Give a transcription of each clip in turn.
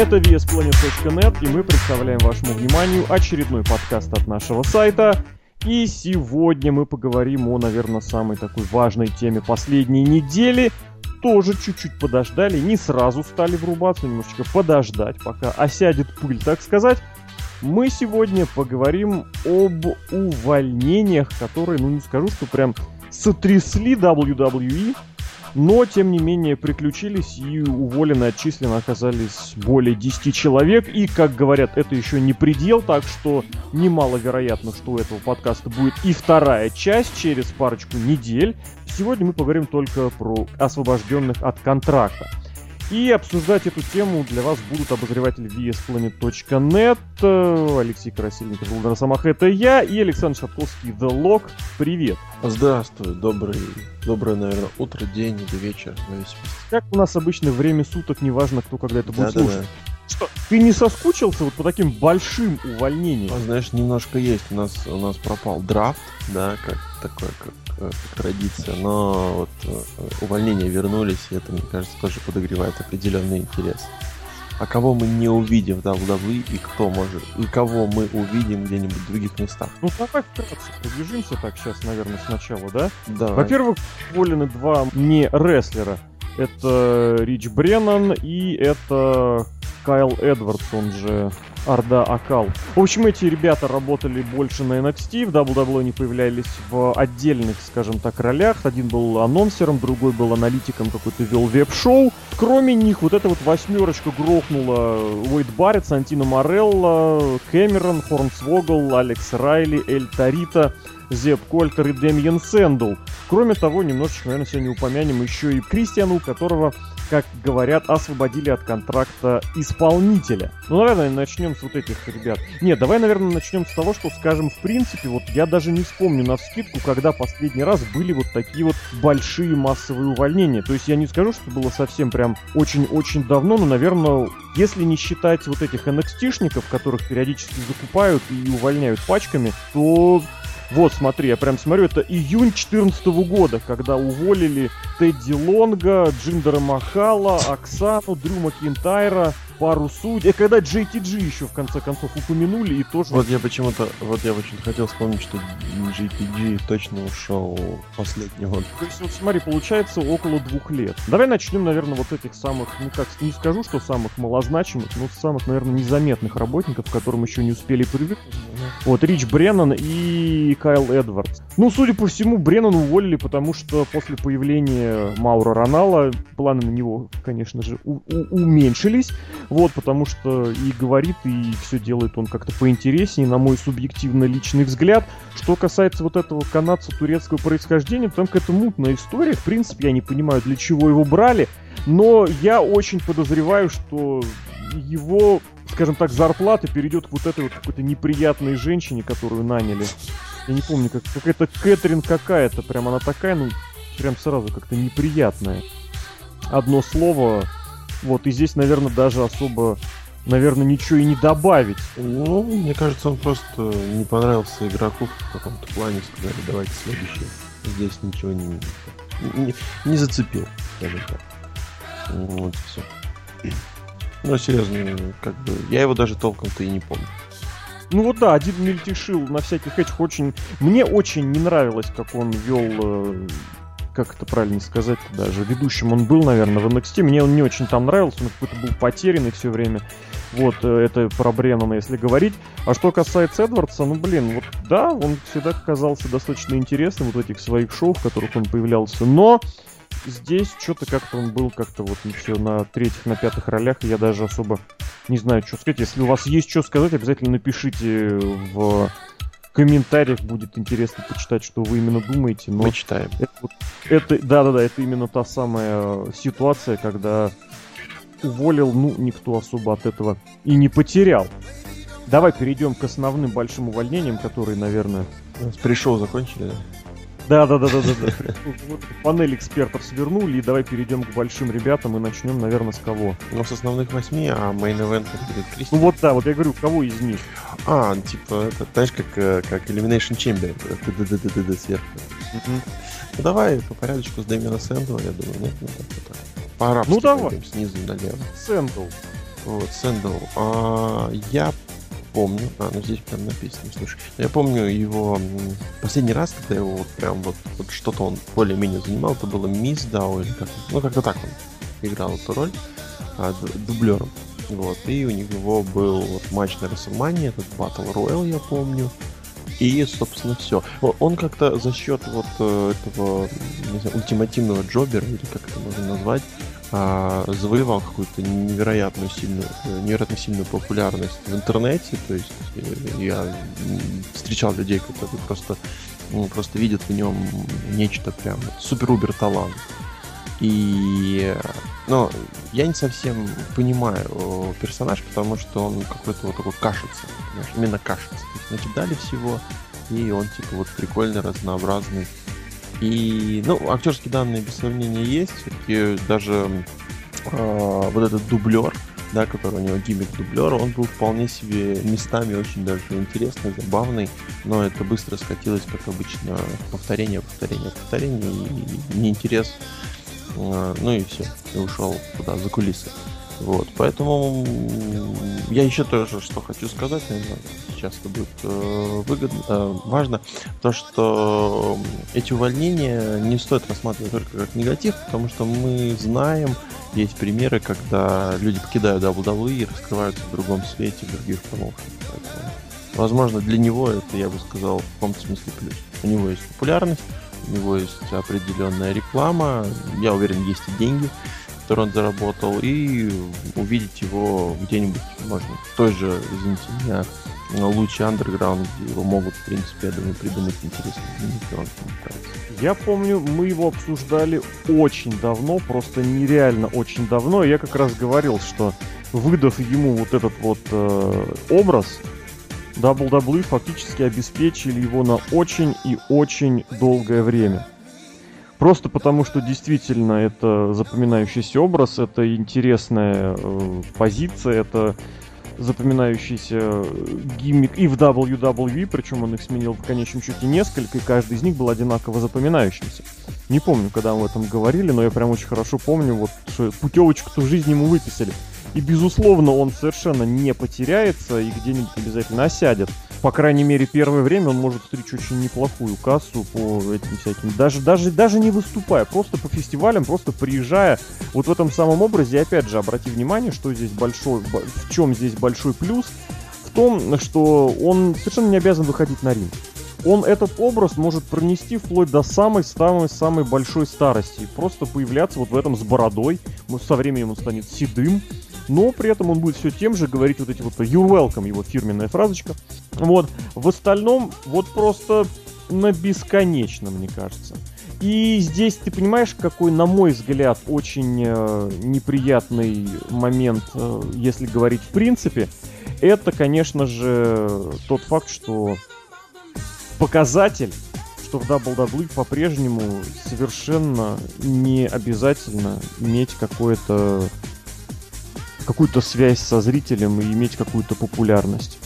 Это VSPlanet.net, и мы представляем вашему вниманию очередной подкаст от нашего сайта. И сегодня мы поговорим о, наверное, самой такой важной теме последней недели. Тоже чуть-чуть подождали, не сразу стали врубаться, немножечко подождать, пока осядет пыль, так сказать. Мы сегодня поговорим об увольнениях, которые, ну не скажу, что прям сотрясли WWE, но, тем не менее, приключились и уволены, отчислены оказались более 10 человек. И, как говорят, это еще не предел, так что немаловероятно, что у этого подкаста будет и вторая часть через парочку недель. Сегодня мы поговорим только про освобожденных от контракта. И обсуждать эту тему для вас будут обозреватель VSPlanet.net, Алексей Красильников, Владимир Самах, это я, и Александр Шатковский, The Log. Привет! Здравствуй, добрый, доброе, наверное, утро, день или вечер, в зависимости. Как у нас обычно время суток, неважно, кто когда это будет да, слушать. Да, да. Что, ты не соскучился вот по таким большим увольнениям? А, знаешь, немножко есть. У нас, у нас пропал драфт, да, как такое, как как традиция, но вот э, увольнения вернулись, и это, мне кажется, тоже подогревает определенный интерес. А кого мы не увидим в WWE и кто может, и кого мы увидим где-нибудь в других местах? Ну давай вкратце пробежимся так сейчас, наверное, сначала, да? Да. Во-первых, уволены два не рестлера. Это Рич Бреннан и это Кайл Эдвардс, он же Орда Акал. В общем, эти ребята работали больше на NXT, в WWE они появлялись в отдельных, скажем так, ролях. Один был анонсером, другой был аналитиком, какой-то вел веб-шоу. Кроме них, вот эта вот восьмерочка грохнула Уэйд Барретт, Сантино Морелло, Кэмерон, Хорнсвогл, Алекс Райли, Эль Тарита, Зеб Кольтер и Демьен Сэндл. Кроме того, немножечко, наверное, сегодня упомянем еще и Кристиану, у которого как говорят, освободили от контракта исполнителя. Ну, наверное, начнем с вот этих ребят. Нет, давай, наверное, начнем с того, что, скажем, в принципе, вот я даже не вспомню на вскидку, когда последний раз были вот такие вот большие массовые увольнения. То есть я не скажу, что было совсем прям очень-очень давно, но, наверное, если не считать вот этих NXT-шников, которых периодически закупают и увольняют пачками, то вот, смотри, я прям смотрю, это июнь 2014 года, когда уволили Тедди Лонга, Джиндера Махала, Оксану, Дрю Макинтайра, пару судей. Когда JTG еще в конце концов упомянули и тоже... Вот я почему-то, вот я очень хотел вспомнить, что JTG точно ушел последнего. То есть вот смотри, получается около двух лет. Давай начнем, наверное, вот этих самых, ну как, не скажу, что самых малозначимых, но самых, наверное, незаметных работников, к которым еще не успели привыкнуть. Вот, Рич Бреннан и Кайл Эдвардс. Ну, судя по всему, Бреннан уволили, потому что после появления Маура Ронала планы на него, конечно же, уменьшились. Вот, потому что и говорит, и все делает он как-то поинтереснее, на мой субъективно личный взгляд. Что касается вот этого канадца турецкого происхождения, там какая-то мутная история. В принципе, я не понимаю, для чего его брали. Но я очень подозреваю, что его, скажем так, зарплата перейдет к вот этой вот какой-то неприятной женщине, которую наняли. Я не помню, как какая-то Кэтрин какая-то, прям она такая, ну, прям сразу как-то неприятная. Одно слово, вот, и здесь, наверное, даже особо, наверное, ничего и не добавить. Ну, мне кажется, он просто не понравился игроку в каком-то плане, сказали, давайте следующий. Здесь ничего не, не, не зацепил, скажем так. Вот все. Ну, серьезно, как бы, я его даже толком-то и не помню. Ну вот да, один мельтешил на всяких этих очень... Мне очень не нравилось, как он вел э, как это правильно сказать даже, ведущим он был, наверное, в NXT. Мне он не очень там нравился, он какой-то был потерянный все время. Вот, э, это про Бреннана, если говорить. А что касается Эдвардса, ну, блин, вот, да, он всегда казался достаточно интересным вот этих своих шоу, в которых он появлялся. Но здесь что-то как-то он был как-то вот все на третьих, на пятых ролях, я даже особо не знаю, что сказать. Если у вас есть что сказать, обязательно напишите в комментариях будет интересно почитать, что вы именно думаете. Но Мы читаем. Это, да-да-да, это именно та самая ситуация, когда уволил, ну, никто особо от этого и не потерял. Давай перейдем к основным большим увольнениям, которые, наверное... Пришел, закончили, да? Да, да, да, да, да. Панель экспертов свернули, и давай перейдем к большим ребятам и начнем, наверное, с кого? Ну, с основных восьми, а main event будет Кристи. Ну вот да, вот я говорю, кого из них? А, типа, это, знаешь, как, э, как Elimination Chamber, ды сверху. Ну давай по порядочку с Дэмиана Сэндоу, я думаю, нет, ну так. Пора ну давай. Снизу налево. Сэндоу. Вот, Сэндоу. А, я помню, а, ну здесь прям написано, слушай, я помню его последний раз, когда его вот прям вот, вот что-то он более-менее занимал, это было Мисс Дау или как ну как-то так он играл эту роль а, дублером. Вот, и у него был вот матч на WrestleMania, этот Battle Royale, я помню. И, собственно, все. Он как-то за счет вот э, этого, не знаю, ультимативного джобера, или как это можно назвать, а, завоевал какую-то невероятную сильную, э, невероятно сильную популярность в интернете. То есть э, я встречал людей, которые просто, ну, просто видят в нем нечто прям супер-убер талант. И, ну, я не совсем понимаю персонаж, потому что он какой-то вот такой кашица, понимаешь, именно кашица. То есть накидали всего, и он типа вот прикольный, разнообразный. И, ну, актерские данные без сомнения есть. Все-таки даже э, вот этот дублер, да, который у него гиммик дублера, он был вполне себе местами очень даже интересный, забавный, но это быстро скатилось, как обычно, повторение, повторение, повторение, и неинтерес, э, ну и все, и ушел туда, за кулисы. Вот, поэтому я еще тоже, что хочу сказать, наверное, сейчас это будет э, выгодно, э, важно, то, что эти увольнения не стоит рассматривать только как негатив, потому что мы знаем, есть примеры, когда люди покидают WWE и раскрываются в другом свете, в других промоушенах. Возможно, для него это, я бы сказал, в каком-то смысле плюс. У него есть популярность, у него есть определенная реклама, я уверен, есть и деньги он заработал, и увидеть его где-нибудь, можно, в той же, извините меня, лучше андерграунд, где его могут, в принципе, я думаю, придумать интересные Я помню, мы его обсуждали очень давно, просто нереально очень давно. Я как раз говорил, что выдав ему вот этот вот э, образ, WWE фактически обеспечили его на очень и очень долгое время. Просто потому, что действительно это запоминающийся образ, это интересная э, позиция, это запоминающийся гиммик и в WWE, причем он их сменил в конечном счете несколько, и каждый из них был одинаково запоминающимся. Не помню, когда мы об этом говорили, но я прям очень хорошо помню, вот что путевочку-то в жизни ему выписали. И, безусловно, он совершенно не потеряется и где-нибудь обязательно осядет по крайней мере, первое время он может стричь очень неплохую кассу по этим всяким, даже, даже, даже не выступая, просто по фестивалям, просто приезжая вот в этом самом образе. Опять же, обрати внимание, что здесь большой, в чем здесь большой плюс, в том, что он совершенно не обязан выходить на ринг. Он этот образ может пронести вплоть до самой-самой-самой большой старости. Просто появляться вот в этом с бородой. Со временем он станет седым но при этом он будет все тем же говорить вот эти вот you're welcome, его фирменная фразочка. Вот. В остальном вот просто на бесконечно, мне кажется. И здесь ты понимаешь, какой, на мой взгляд, очень э, неприятный момент, э, если говорить в принципе, это, конечно же, тот факт, что показатель, что в WWE по-прежнему совершенно не обязательно иметь какое-то какую-то связь со зрителем и иметь какую-то популярность.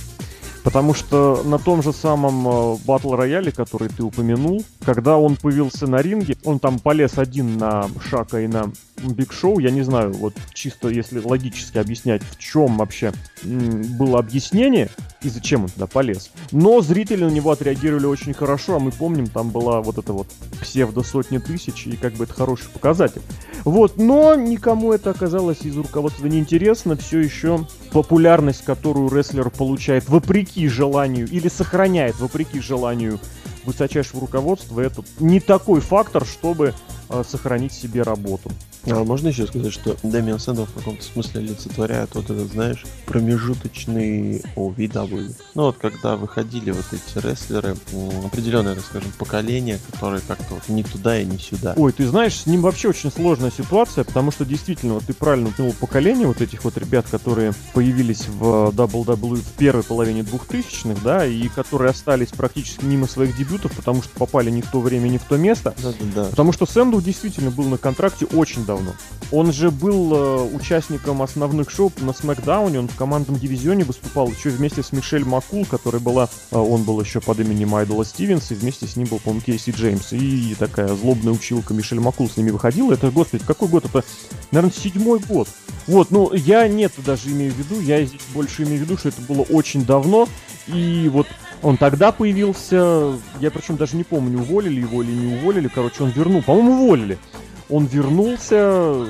Потому что на том же самом батл э, рояле, который ты упомянул, когда он появился на ринге, он там полез один на Шака и на Биг Шоу, я не знаю, вот чисто если логически объяснять, в чем вообще было объяснение и зачем он туда полез. Но зрители на него отреагировали очень хорошо, а мы помним, там была вот эта вот псевдо сотни тысяч, и как бы это хороший показатель. Вот, но никому это оказалось из руководства неинтересно, все еще популярность, которую рестлер получает вопреки желанию или сохраняет вопреки желанию высочайшего руководства, это не такой фактор, чтобы э, сохранить себе работу. А можно еще сказать, что Дэмиан Сэндоу в каком-то смысле олицетворяет вот этот, знаешь, промежуточный OVW. Ну вот, когда выходили вот эти рестлеры, определенное, так скажем, поколение, которое как-то вот не туда и не сюда. Ой, ты знаешь, с ним вообще очень сложная ситуация, потому что действительно, вот ты правильно упомянул поколение вот этих вот ребят, которые появились в WWE в первой половине 2000-х, да, и которые остались практически мимо своих дебютов, потому что попали не в то время, не в то место. Да, да, да. Потому что Сэндоу действительно был на контракте очень давно давно. Он же был э, участником основных шоу на Смакдауне, он в командном дивизионе выступал еще вместе с Мишель Макул, которая была, э, он был еще под именем Айдола Стивенс, и вместе с ним был, по-моему, Кейси Джеймс. И такая злобная училка Мишель Макул с ними выходила. Это, господи, какой год? Это, наверное, седьмой год. Вот, ну, я нет даже имею в виду, я здесь больше имею в виду, что это было очень давно, и вот он тогда появился, я причем даже не помню, уволили его или не уволили, короче, он вернул, по-моему, уволили. Он вернулся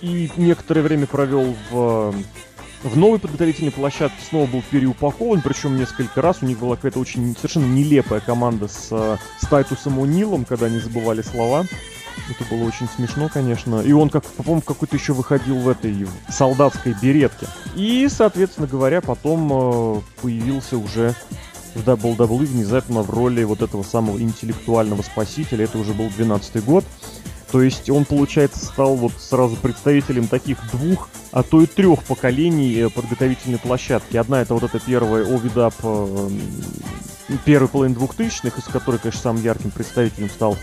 и некоторое время провел в, в новой подготовительной площадке, снова был переупакован, причем несколько раз. У них была какая-то очень совершенно нелепая команда с, с Тайтусом О'Нилом, когда они забывали слова. Это было очень смешно, конечно. И он, как, по-моему, какой-то еще выходил в этой солдатской беретке. И, соответственно говоря, потом э, появился уже в WWE внезапно в роли вот этого самого интеллектуального спасителя. Это уже был 12 год. То есть он, получается, стал вот сразу представителем таких двух, а то и трех поколений э, подготовительной площадки. Одна это вот эта первая Ovidap э, первый половин двухтысячных, из которой, конечно, самым ярким представителем стал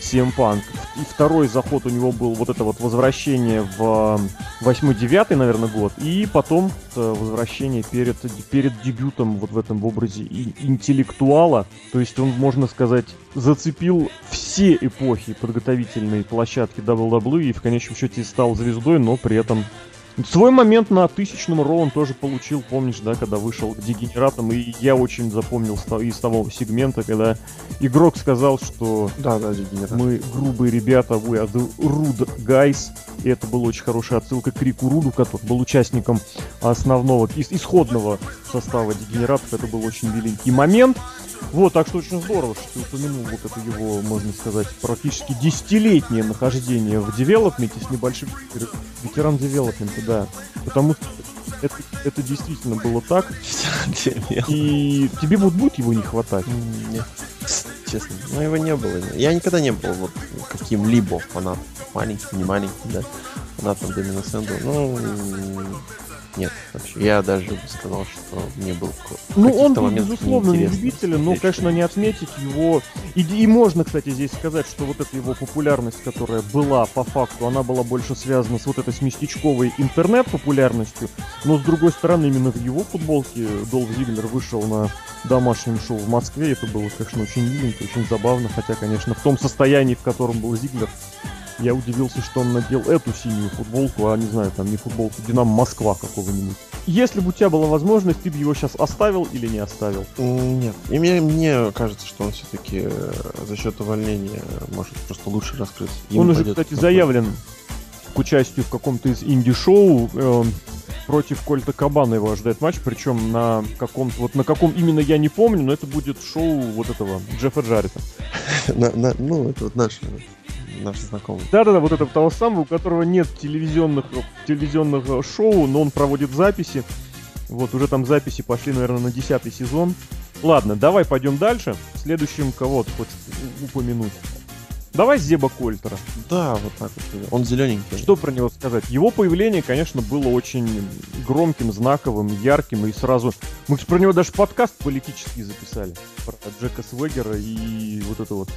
CM Punk. И второй заход у него был вот это вот возвращение в 8-9, наверное, год. И потом возвращение перед, перед дебютом вот в этом образе интеллектуала. То есть он, можно сказать, зацепил все эпохи подготовительной площадки WWE и в конечном счете стал звездой, но при этом Свой момент на тысячном Ро он тоже получил, помнишь, да, когда вышел к дегенератам, и я очень запомнил из того сегмента, когда игрок сказал, что да, да, мы грубые ребята, we are the rude guys, и это была очень хорошая отсылка к Рику Руду, который был участником основного, исходного состава дегенератов, это был очень великий момент. Вот, так что очень здорово, что ты упомянул вот это его, можно сказать, практически десятилетнее нахождение в девелопменте с небольшим ветеран девелопмента, да. Потому что это, это действительно было так. И тебе вот будет его не хватать? Нет, честно. Ну, его не было. Я никогда не был вот каким-либо фанатом. Маленьким, не маленьким, да. Фанатом Дэмина Сэнду. Ну, нет, вообще. Я даже бы сказал, что мне был Ну, он был, безусловно, не любителем, но, конечно, не отметить его... И, и можно, кстати, здесь сказать, что вот эта его популярность, которая была по факту, она была больше связана с вот этой с местечковой интернет-популярностью, но, с другой стороны, именно в его футболке Долф Зиглер вышел на домашнем шоу в Москве, это было, конечно, очень миленько, очень забавно, хотя, конечно, в том состоянии, в котором был Зиглер, я удивился, что он надел эту синюю футболку, а не знаю, там не футболку Динамо Москва какого-нибудь. Если бы у тебя была возможность, ты бы его сейчас оставил или не оставил? Нет. И мне, мне кажется, что он все-таки э, за счет увольнения может просто лучше раскрыться. Он уже, кстати, заявлен к участию в каком-то из инди-шоу. Э, против Кольта Кабана его ожидает матч, причем на каком-то, вот на каком именно я не помню, но это будет шоу вот этого Джеффа Джаррита. Ну, это вот наш наш знакомый. Да-да-да, вот этого того самого, у которого нет телевизионных, телевизионных шоу, но он проводит записи. Вот, уже там записи пошли, наверное, на десятый сезон. Ладно, давай пойдем дальше. Следующим кого ты хочешь упомянуть? Давай Зеба Кольтера. Да, вот так вот. Он зелененький. Что про него сказать? Его появление, конечно, было очень громким, знаковым, ярким. И сразу... Мы про него даже подкаст политический записали. Про Джека Свегера и вот это вот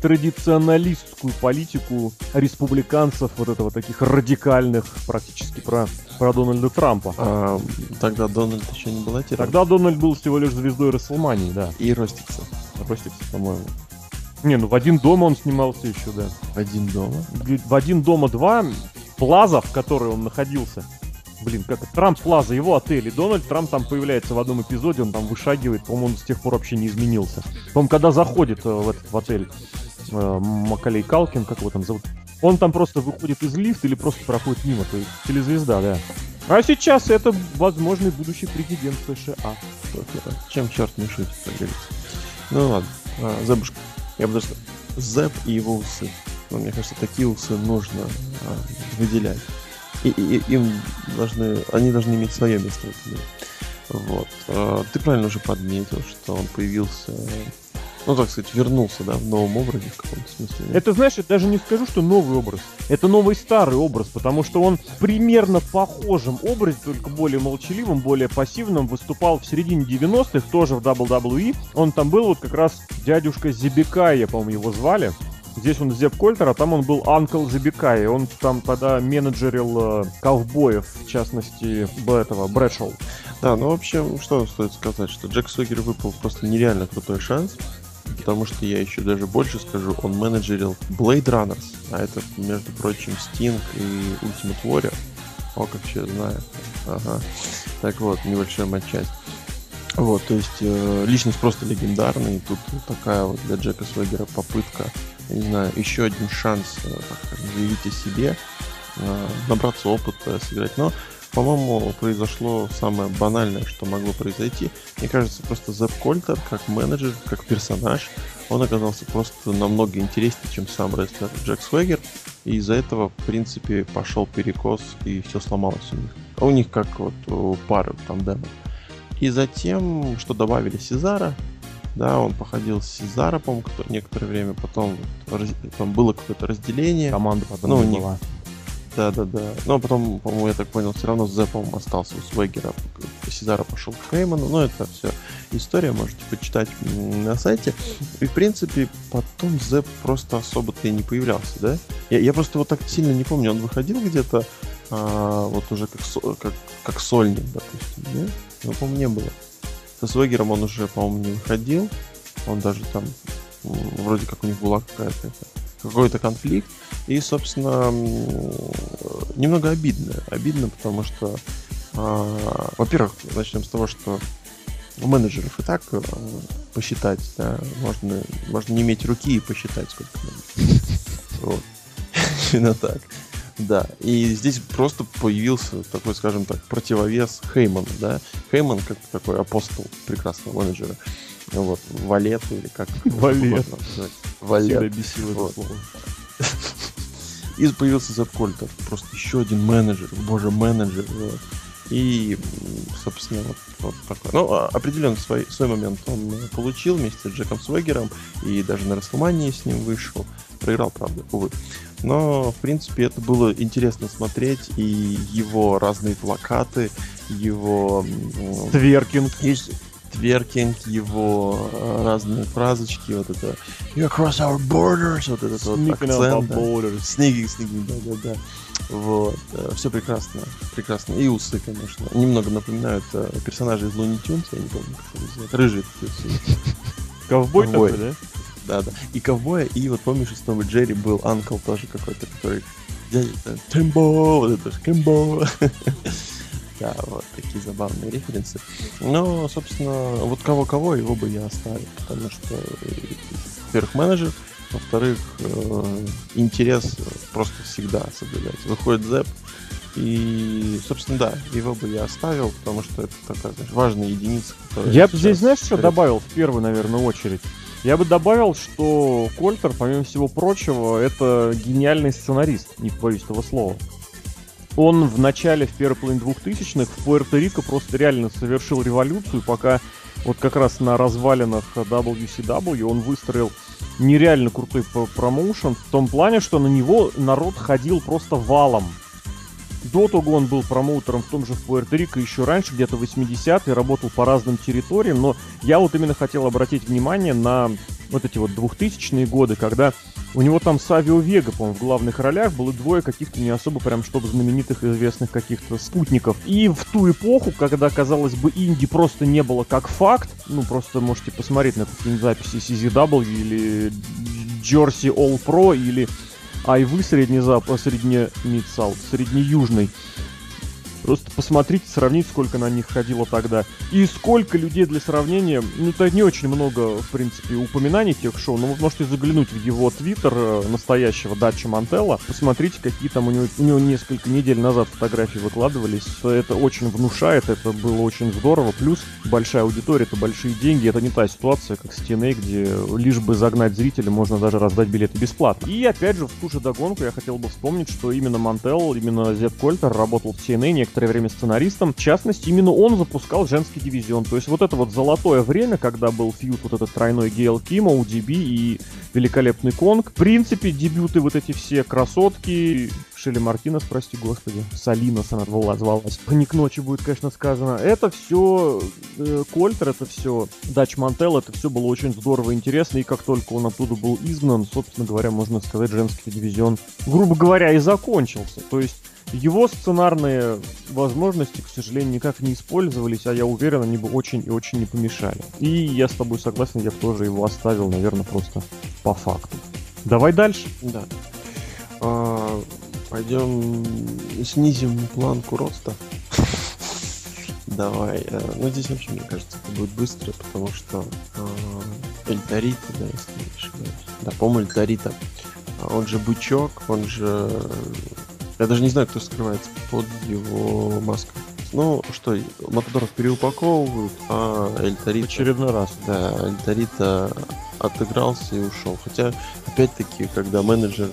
традиционалистскую политику республиканцев, вот этого таких радикальных, практически про, про Дональда Трампа. А, тогда Дональд еще не был отиром. Тогда Дональд был всего лишь звездой Расселмании, да. И Ростикса. Ростикса, по-моему. Не, ну в один дома он снимался еще, да. В один дома? В один дома два плаза, в которой он находился. Блин, как Трамп Плаза, его отель. И Дональд Трамп там появляется в одном эпизоде, он там вышагивает. По-моему, он с тех пор вообще не изменился. По-моему, когда заходит э, в этот в отель э, Макалей Калкин, как его там зовут, он там просто выходит из лифта или просто проходит мимо. То есть телезвезда, да. А сейчас это возможный будущий президент США. Чем черт не шутит, как говорится. Ну ладно, а, Зебушка. Я бы даже Зеб и его усы. Но мне кажется, такие усы нужно а, выделять и, и, им должны, они должны иметь свое место в мире. Вот. А, ты правильно уже подметил, что он появился, ну, так сказать, вернулся, да, в новом образе в каком-то смысле. Это, знаешь, я даже не скажу, что новый образ. Это новый старый образ, потому что он примерно в похожем образе, только более молчаливым, более пассивным, выступал в середине 90-х, тоже в WWE. Он там был вот как раз дядюшка Зибикая, по-моему, его звали. Здесь он Зеп Кольтер, а там он был Анкл Забикай. Он там тогда менеджерил э, ковбоев, в частности, этого, Брэдшоу. Да, ну, в общем, что стоит сказать, что Джек Согер выпал просто нереально крутой шанс, потому что я еще даже больше скажу, он менеджерил Blade Runners, а это, между прочим, Sting и Ultimate Warrior. О, как все знаю. Ага. Так вот, небольшая матчасть. Вот, то есть э, личность просто легендарная, и тут такая вот для Джека Свегера попытка, не знаю, еще один шанс, э, заявить о себе, э, набраться опыта, сыграть. Но, по-моему, произошло самое банальное, что могло произойти. Мне кажется, просто Зеп Кольтер, как менеджер, как персонаж, он оказался просто намного интереснее, чем сам рестлер Джек Свегер, и из-за этого, в принципе, пошел перекос, и все сломалось у них. А у них как вот у пары там демон. И затем, что добавили Сезара, да, он походил с Сезара, по-моему, некоторое время, потом там было какое-то разделение. Команда потом ну, не была. Да, да, да. Но потом, по-моему, я так понял, все равно с Зепом остался у Свегера. Сезара пошел к Хейману. Но это все история, можете почитать на сайте. И, в принципе, потом Зеп просто особо-то и не появлялся, да? Я, я просто его так сильно не помню. Он выходил где-то а, вот уже как, как, как сольник, допустим, да? Но, по-моему, не было. Со Свегером он уже, по-моему, не выходил. Он даже там, вроде как у них была какая-то какой-то конфликт. И, собственно, немного обидно. Обидно, потому что, а, во-первых, начнем с того, что менеджеров и так э, посчитать, да, можно, можно не иметь руки и посчитать, сколько надо. Вот. Именно так. Да, и здесь просто появился такой, скажем так, противовес Хейману, да. Хейман как такой апостол прекрасного менеджера. Вот, валет или как Валет. Валет. Всегда бесило вот. это слово. И появился Зеп Кольтер. Просто еще один менеджер. Боже, менеджер. Вот. И, собственно, вот, вот такой. Ну, а, определенно свой, свой момент он получил вместе с Джеком Свегером. И даже на Расселмании с ним вышел. Проиграл, правда, увы. Но, в принципе, это было интересно смотреть, и его разные плакаты, его... Тверкинг. Тверкинг, его э, разные фразочки, вот это You cross our borders, вот этот вот акцент. Borders. Sneaking, sneaking, да-да-да. Вот. Э, Все прекрасно, прекрасно. И усы, конечно. Немного напоминают э, персонажей из Looney Tunes, я не помню, как его. Рыжие такие Ковбой такой, да? Да, да. И ковбоя, и вот помнишь, из Тома Джерри был Анкл тоже какой-то, который дядя Тимбо, вот это Кимбо. Да, вот такие забавные референсы. Но, собственно, вот кого-кого его бы я оставил, потому что, во-первых, менеджер, во-вторых, э, интерес просто всегда соблюдается. Выходит Зэп, и, собственно, да, его бы я оставил, потому что это такая, знаешь, важная единица, которая... Я бы здесь, знаешь, что добавил в первую, наверное, очередь? Я бы добавил, что Кольтер, помимо всего прочего, это гениальный сценарист, не боюсь этого слова. Он в начале, в первой половине двухтысячных в Пуэрто-Рико просто реально совершил революцию, пока вот как раз на развалинах WCW он выстроил нереально крутой промоушен в том плане, что на него народ ходил просто валом. До того он был промоутером в том же в Пуэрто-Рико еще раньше, где-то 80-е, работал по разным территориям, но я вот именно хотел обратить внимание на вот эти вот 2000-е годы, когда у него там Савио Вега, по-моему, в главных ролях было двое каких-то не особо прям чтобы знаменитых известных каких-то спутников. И в ту эпоху, когда, казалось бы, инди просто не было как факт, ну, просто можете посмотреть на какие-нибудь записи CZW или Jersey All Pro или Айвы средне-запад, средне-мидсаут, средне-южный. Просто посмотрите, сравните, сколько на них ходило тогда. И сколько людей для сравнения. Ну, это не очень много, в принципе, упоминаний тех шоу, но вы можете заглянуть в его твиттер э, настоящего Дача Мантелла. Посмотрите, какие там у него, у него несколько недель назад фотографии выкладывались. Это очень внушает, это было очень здорово. Плюс большая аудитория, это большие деньги. Это не та ситуация, как с TNA, где лишь бы загнать зрителя, можно даже раздать билеты бесплатно. И опять же, в ту же догонку я хотел бы вспомнить, что именно Мантел, именно Зет Кольтер работал в TNA некоторое время сценаристом. В частности, именно он запускал женский дивизион. То есть вот это вот золотое время, когда был фьюд вот этот тройной Гейл Кима, UDB и великолепный Конг. В принципе, дебюты вот эти все красотки, Шелли Мартинес, прости господи, Салинос она звалась. Не ночи будет, конечно, сказано. Это все э, Кольтер, это все Дач Мантел, это все было очень здорово и интересно. И как только он оттуда был изгнан, собственно говоря, можно сказать, женский дивизион, грубо говоря, и закончился. То есть его сценарные возможности, к сожалению, никак не использовались, а я уверен, они бы очень и очень не помешали. И я с тобой согласен, я бы тоже его оставил, наверное, просто по факту. Давай дальше. Да. А, пойдем снизим планку роста. Давай. Э, ну, здесь вообще, мне кажется, это будет быстро, потому что э, Эльтарита, да, если не ошибаюсь. Да, по-моему, Эльтарита. А он же бычок, он же... Я даже не знаю, кто скрывается под его маской. Ну, что, Матадоров переупаковывают, а Эльтарита... В очередной раз. Да, Эльтарита отыгрался и ушел. Хотя, опять-таки, когда менеджер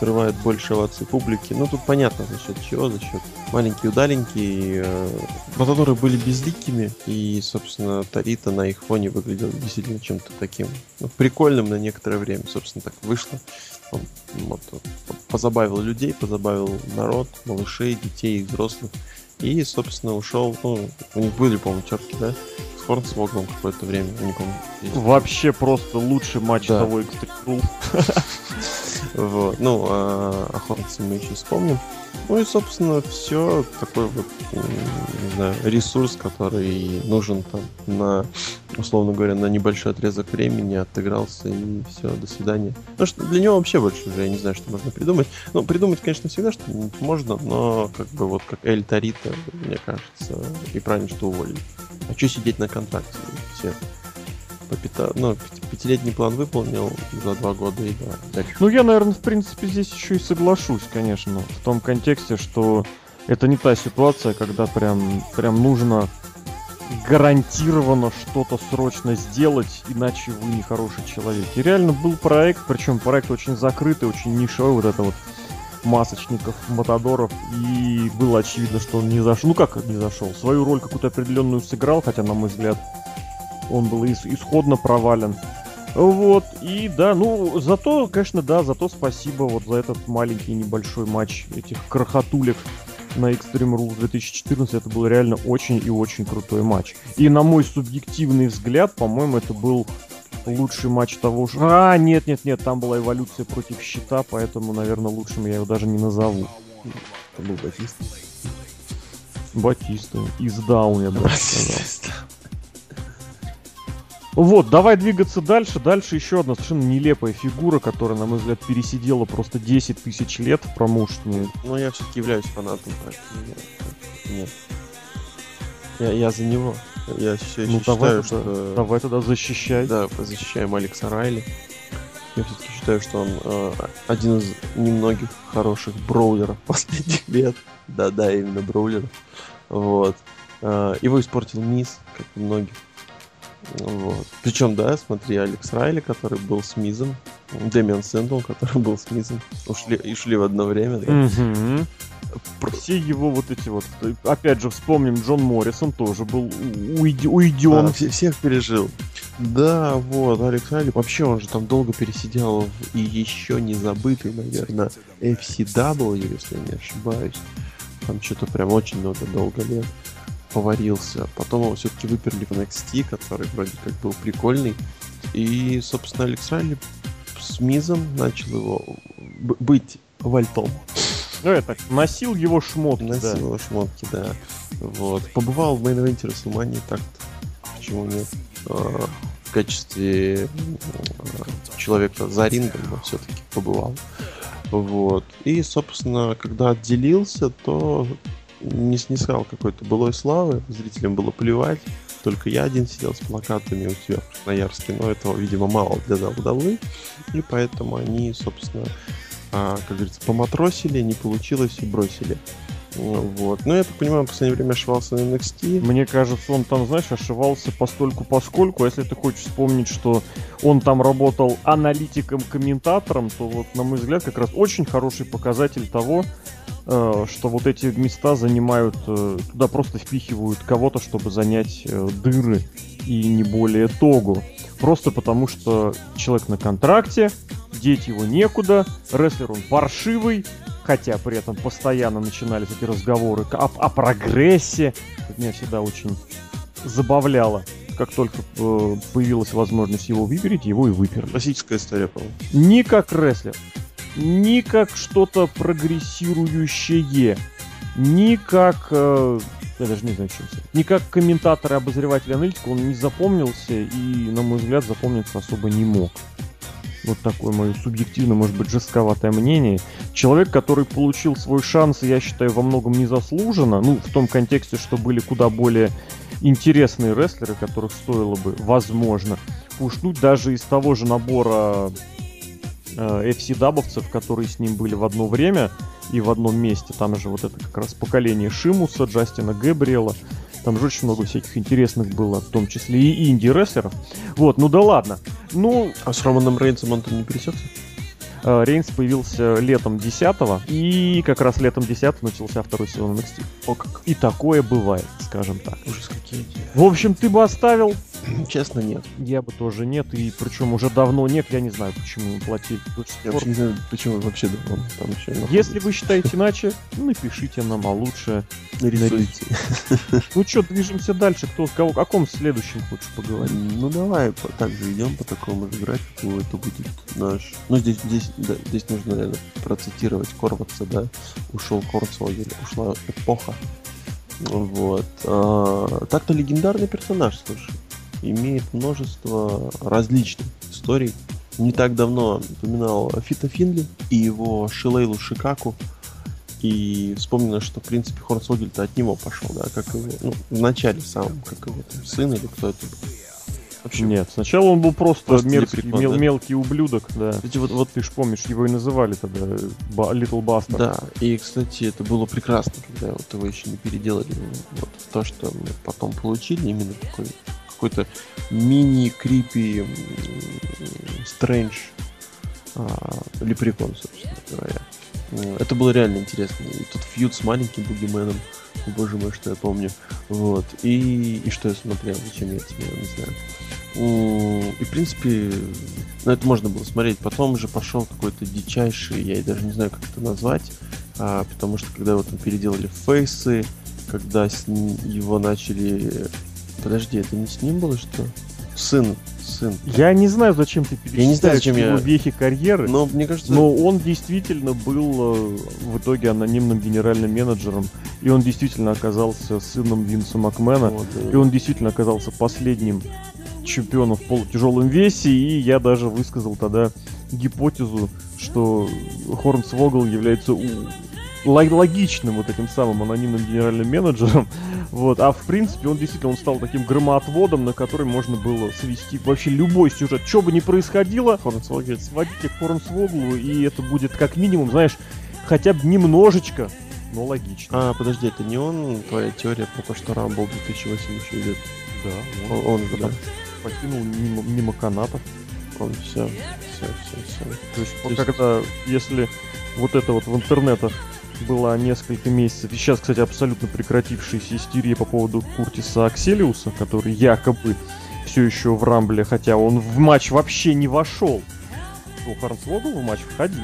срывает больше оваций публики. Ну, тут понятно, за счет чего, за счет маленькие удаленькие. Э, Матадоры были безликими, и, собственно, Тарита на их фоне выглядел действительно чем-то таким ну, прикольным на некоторое время. Собственно, так вышло. Вот, позабавил людей, позабавил народ, малышей, детей и взрослых. И, собственно, ушел, ну, у них были, по-моему, терки, да? С Хорнсвогом какое-то время, не помню. Вообще просто лучший матч да. того Extreme Вот. Ну, а охотницы мы еще вспомним. Ну и, собственно, все такой вот, не знаю, ресурс, который нужен там на, условно говоря, на небольшой отрезок времени, отыгрался и все, до свидания. Ну что для него вообще больше уже я не знаю, что можно придумать. Ну, придумать, конечно, всегда что-нибудь можно, но как бы вот как Эль Тарита, мне кажется, и правильно, что уволили. А что сидеть на контракте? Все по пята... ну, пятилетний план выполнил за два года и да. Ну, я, наверное, в принципе, здесь еще и соглашусь, конечно, в том контексте, что это не та ситуация, когда прям, прям нужно гарантированно что-то срочно сделать, иначе вы не хороший человек. И реально был проект, причем проект очень закрытый, очень нишевой, вот это вот масочников, матадоров, и было очевидно, что он не зашел. Ну как не зашел? Свою роль какую-то определенную сыграл, хотя, на мой взгляд, он был исходно провален. Вот, и да, ну, зато, конечно, да, зато спасибо вот за этот маленький небольшой матч этих крохотулек на Extreme Rules 2014. Это был реально очень и очень крутой матч. И на мой субъективный взгляд, по-моему, это был лучший матч того же... А, нет, нет, нет, там была эволюция против щита, поэтому, наверное, лучшим я его даже не назову. Это был Батиста. Батиста. Из Даун, я бы сказал. Вот, давай двигаться дальше. Дальше еще одна совершенно нелепая фигура, которая, на мой взгляд, пересидела просто 10 тысяч лет в промоушене. Ну, я все-таки являюсь фанатом, поэтому нет. Я, я за него. Я все ну, давай считаю, тогда, что... Давай тогда защищай. Да, защищаем Алекса Райли. Я все-таки считаю, что он э, один из немногих хороших броулеров последних лет. Да-да, именно броулеров. Вот. Э, его испортил Мисс, как и многих. Вот. Причем, да, смотри, Алекс Райли, который был с Мизом, Дэмиан Сэндл, который был с Мизом, ушли и шли в одно время, да. Угу. Все его вот эти вот, опять же, вспомним, Джон Моррисон тоже был уйден. А, всех пережил. Да, вот, Алекс Райли, вообще он же там долго пересидел в и еще не забытый, наверное, FCW, если я не ошибаюсь. Там что-то прям очень много, долго лет поварился. Потом его все-таки выперли в NXT, который вроде как был прикольный. И, собственно, Алекс Райли с Мизом начал его быть вальтом. Ну, это, носил его шмотки, Носил да. его шмотки, да. Вот. Побывал в мейн ивенте Расселмании, так почему нет. А, в качестве а, человека за рингом, но все-таки побывал. Вот. И, собственно, когда отделился, то не снискал какой-то былой славы, зрителям было плевать. Только я один сидел с плакатами у себя в Красноярске, но этого, видимо, мало для WWE, и поэтому они, собственно, а, как говорится, поматросили, не получилось и бросили. Вот. Но я так понимаю, в последнее время ошивался на NXT. Мне кажется, он там, знаешь, ошивался постольку поскольку. Если ты хочешь вспомнить, что он там работал аналитиком-комментатором, то вот, на мой взгляд, как раз очень хороший показатель того, что вот эти места занимают, э, туда просто впихивают кого-то, чтобы занять э, дыры и не более тогу. Просто потому, что человек на контракте, деть его некуда, рестлер он паршивый, хотя при этом постоянно начинались эти разговоры о, о прогрессе. Это меня всегда очень забавляло. Как только э, появилась возможность его выпереть, его и выперли. Классическая история, по-моему. Ни как рестлер, ни как что-то прогрессирующее, ни как... Э, я даже не знаю, чем сказать. Ни как комментатор и обозреватель аналитика он не запомнился и, на мой взгляд, запомниться особо не мог. Вот такое мое субъективно, может быть, жестковатое мнение. Человек, который получил свой шанс, я считаю, во многом незаслуженно. Ну, в том контексте, что были куда более интересные рестлеры, которых стоило бы, возможно, пушнуть даже из того же набора э, FC-дабовцев, которые с ним были в одно время и в одном месте. Там же вот это как раз поколение Шимуса, Джастина Гэбриэла. Там же очень много всяких интересных было, в том числе и инди-рестлеров. Вот, ну да ладно. Ну... А с Романом Рейнсом он-то не пересекся? Э, Рейнс появился летом 10 и как раз летом 10 начался второй сезон NXT. О как. И такое бывает, скажем так. Ужас какие. В общем, ты бы оставил? Честно, нет. Я бы тоже нет, и причем уже давно нет, я не знаю, почему им платили. Я вообще не знаю, почему вообще давно там еще Если вы считаете иначе, напишите нам, а лучше нарисуйте. Ну что, движемся дальше. Кто, кого, о каком следующем хочешь поговорить? Ну давай, так же идем по такому же графику. Это будет наш. Ну здесь, здесь, да, здесь нужно наверное, процитировать Корватса, да. Ушел Корцвогель, ушла эпоха. Вот. А, так-то легендарный персонаж, слушай. Имеет множество различных историй. Не так давно упоминал Фита Финли и его Шилейлу Шикаку. И вспомнила, что, в принципе, Хорнсвогель-то от него пошел, да, как его, ну, в начале сам, как его там, сын или кто это был. Вообще, Нет, сначала он был просто, Просто мерзкий, лепрекон, мел- да? мелкий ублюдок, да. Кстати, вот, вот Ты ж помнишь, его и называли тогда Ба- Little Buster. Да, и, кстати, это было прекрасно, когда вот его еще не переделали. Вот то, что мы потом получили, именно такой какой-то мини-крипи стрэндж лепрекон, собственно говоря. Это было реально интересно. И тут фьюд с маленьким бугименом. Боже мой, что я помню. Вот. И, и что я смотрел, зачем я это смотрел, не знаю. И, в принципе, ну, это можно было смотреть. Потом же пошел какой-то дичайший, я даже не знаю, как это назвать, а, потому что когда вот там переделали фейсы, когда с его начали... Подожди, это не с ним было, что? Сын, сын. Я не знаю, зачем ты Я не знаю, зачем его я- вехи карьеры, Но мне кажется... но он действительно был э, в итоге анонимным генеральным менеджером, и он действительно оказался сыном Винса Макмена, вот, э, и он действительно оказался последним чемпионом в полутяжелом весе, и я даже высказал тогда гипотезу, что Хорнсвогл является логичным вот этим самым анонимным генеральным менеджером, вот, а в принципе он действительно он стал таким громоотводом, на который можно было свести вообще любой сюжет, что бы ни происходило, сводите к Хорнсвоглу, и это будет как минимум, знаешь, хотя бы немножечко, но логично. А, подожди, это не он, твоя теория про то, что Рамбл 2008 еще идет? да, Он, он же, да? покинул мимо, мимо канатов. Он все, все, все, все. То есть, То есть- когда, если вот это вот в интернетах была несколько месяцев, и сейчас, кстати, абсолютно прекратившаяся истерия по поводу Куртиса Акселиуса, который якобы все еще в Рамбле, хотя он в матч вообще не вошел. То Хорнсвогл в матч входил.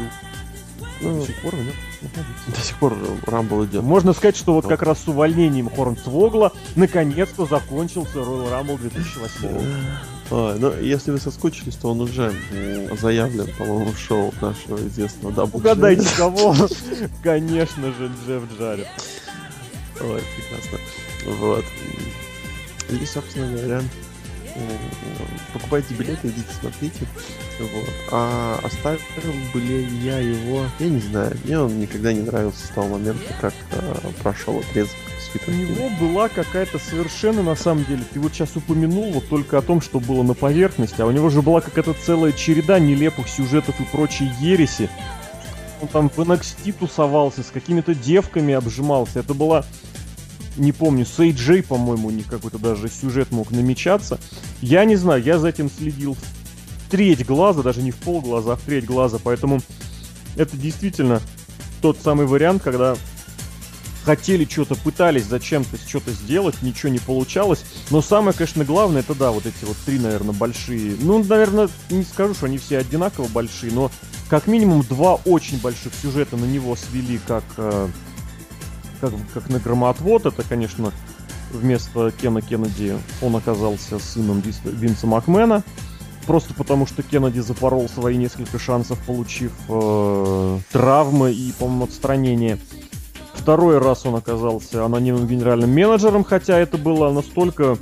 Ну, До сих пор находится. до сих пор Rumble идет. Можно сказать, что вот как раз с увольнением Хорнсвогла наконец-то закончился Royal Rumble 2008. Ой, ну, если вы соскучились, то он уже заявлен, по-моему, в шоу нашего известного Дабл Угадайте, кого? Конечно же, Джефф Джарретт. Ой, прекрасно. Вот. И, собственно говоря, покупайте билеты, идите смотрите. Вот. А оставил бы ли я его, я не знаю. Мне он никогда не нравился с того момента, как э, прошел отрезок с У него была какая-то совершенно, на самом деле, ты вот сейчас упомянул вот только о том, что было на поверхности, а у него же была какая-то целая череда нелепых сюжетов и прочей ереси. Он там в NXT тусовался, с какими-то девками обжимался. Это была, не помню, с AJ, по-моему, у них какой-то даже сюжет мог намечаться. Я не знаю, я за этим следил в треть глаза, даже не в пол глаза, а в треть глаза, поэтому это действительно тот самый вариант, когда хотели что-то, пытались зачем-то что-то сделать, ничего не получалось. Но самое, конечно, главное, это да, вот эти вот три, наверное, большие. Ну, наверное, не скажу, что они все одинаково большие, но как минимум два очень больших сюжета на него свели как, э, как, как на громоотвод. Это, конечно, вместо Кена Кеннеди он оказался сыном Винса Макмена. Просто потому, что Кеннеди запорол свои несколько шансов, получив э, травмы и, по-моему, отстранение. Второй раз он оказался анонимным генеральным менеджером, хотя это было настолько,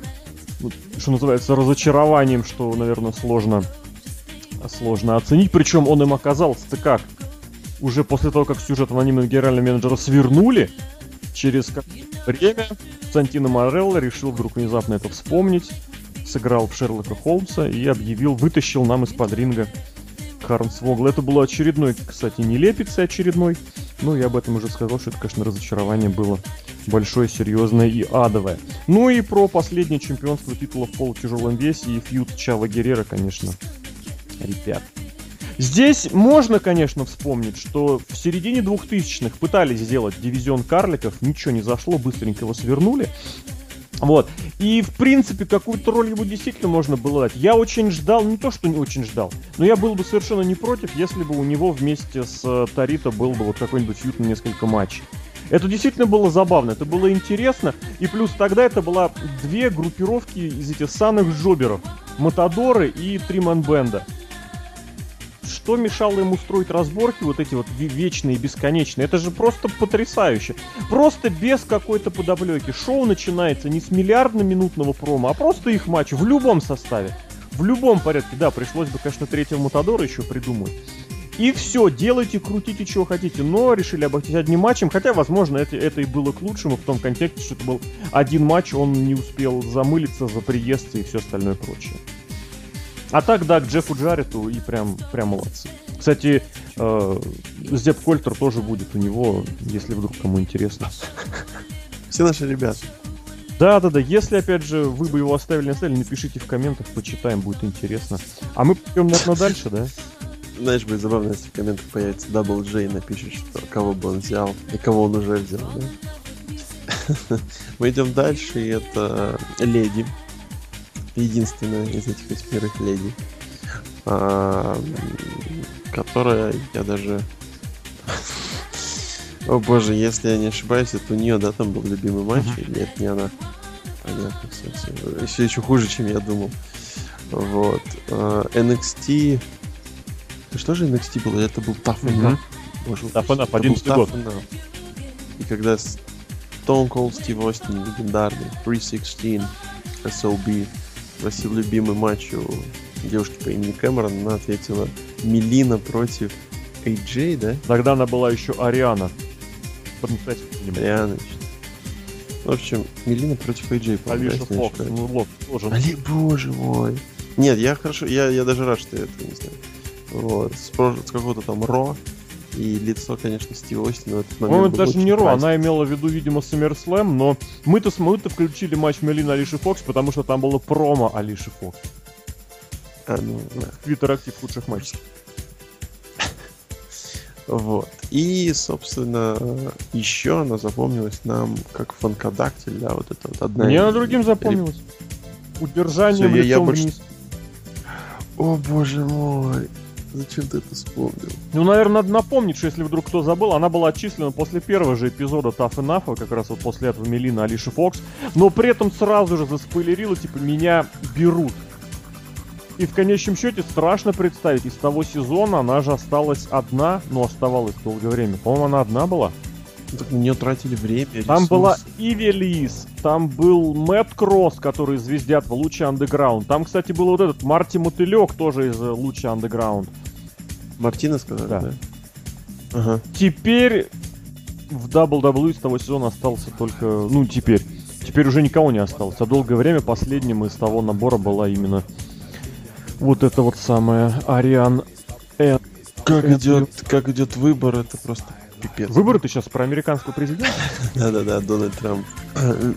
ну, что называется, разочарованием, что, наверное, сложно, сложно оценить. Причем он им оказался-то как? Уже после того, как сюжет анонимного генерального менеджера свернули, через время Сантино Морелло решил вдруг внезапно это вспомнить, сыграл в Шерлока Холмса и объявил, вытащил нам из-под ринга Харнсвогла. Это было очередной, кстати, нелепица очередной. Ну, я об этом уже сказал, что это, конечно, разочарование было большое, серьезное и адовое. Ну и про последнее чемпионство титула в полутяжелом весе и фьюд Чава Геррера, конечно, ребят. Здесь можно, конечно, вспомнить, что в середине 2000-х пытались сделать дивизион карликов, ничего не зашло, быстренько его свернули. Вот. И, в принципе, какую-то роль ему действительно можно было дать. Я очень ждал, не то, что не очень ждал, но я был бы совершенно не против, если бы у него вместе с э, Тарита был бы вот какой-нибудь фьют несколько матчей. Это действительно было забавно, это было интересно, и плюс тогда это была две группировки из этих самых джоберов. Матадоры и Триман Бенда что мешало ему строить разборки вот эти вот вечные, бесконечные? Это же просто потрясающе. Просто без какой-то подоплеки. Шоу начинается не с миллиардно-минутного промо, а просто их матч в любом составе. В любом порядке. Да, пришлось бы, конечно, третьего Матадора еще придумать. И все, делайте, крутите, чего хотите. Но решили обойтись одним матчем. Хотя, возможно, это, это и было к лучшему в том контексте, что это был один матч, он не успел замылиться за приезд и все остальное прочее. А так, да, к Джеффу Джаррету и прям, прям молодцы. Кстати, э, Зеп Кольтер тоже будет у него, если вдруг кому интересно. Все наши ребята. Да, да, да. Если, опять же, вы бы его оставили столе, напишите в комментах, почитаем, будет интересно. А мы пойдем, наверное, дальше, да? Знаешь, будет забавно, если в комментах появится J и напишет, что кого бы он взял и кого он уже взял, да? Мы идем дальше, и это Леди единственная из этих восьмерых леди, а, которая я даже... О боже, если я не ошибаюсь, это у нее, да, там был любимый матч, uh-huh. это не она? Понятно, все, все. Все еще хуже, чем я думал. Вот. А, NXT... Что же NXT было? Это был Tough Enough. Боже, Tough Enough, 11 год. И когда Stone Cold Steve Austin, легендарный, 316, SOB, спросил любимый матч у девушки по имени Кэмерон, она ответила Мелина против AJ, да? Тогда она была еще Ариана. Ариана, в общем, Мелина против AJ. Алиша Фокс, ну лоб тоже. Али, боже мой. Нет, я хорошо, я, я даже рад, что я это не знаю. Вот, с, с какого-то там Ро, и лицо, конечно, Стива Остина в этот момент Ну, это даже не Ро, она имела в виду, видимо, SummerSlam, но мы-то мы-то включили матч Мелина Алиши Фокс, потому что там было промо Алиши Фокс. А, ну, да. Твиттер актив лучших матчей. Вот. И, собственно, еще она запомнилась нам как фанкодактиль, да, вот это вот одна... Мне она другим запомнилась. Удержанием Все, я, я больше... вниз. О, боже мой. Зачем ты это вспомнил? Ну, наверное, надо напомнить, что если вдруг кто забыл, она была отчислена после первого же эпизода Tough Enough, как раз вот после этого Мелина Алиши Фокс, но при этом сразу же заспойлерила, типа, меня берут. И в конечном счете страшно представить, из того сезона она же осталась одна, но оставалась долгое время. По-моему, она одна была. Так на нее тратили время. Там была Иви Лис, там был Мэтт Кросс, который звездят в Луче Андеграунд. Там, кстати, был вот этот Марти Мотылек, тоже из Луча Андеграунд. Мартина сказали, да? да? Ага. Теперь в WWE с того сезона остался только... Ну, теперь. Теперь уже никого не осталось. А долгое время последним из того набора была именно вот это вот самое Ариан Эн. Как идет, как идет выбор, это просто пипец. Выборы ты сейчас про американского президента? Да-да-да, Дональд Трамп.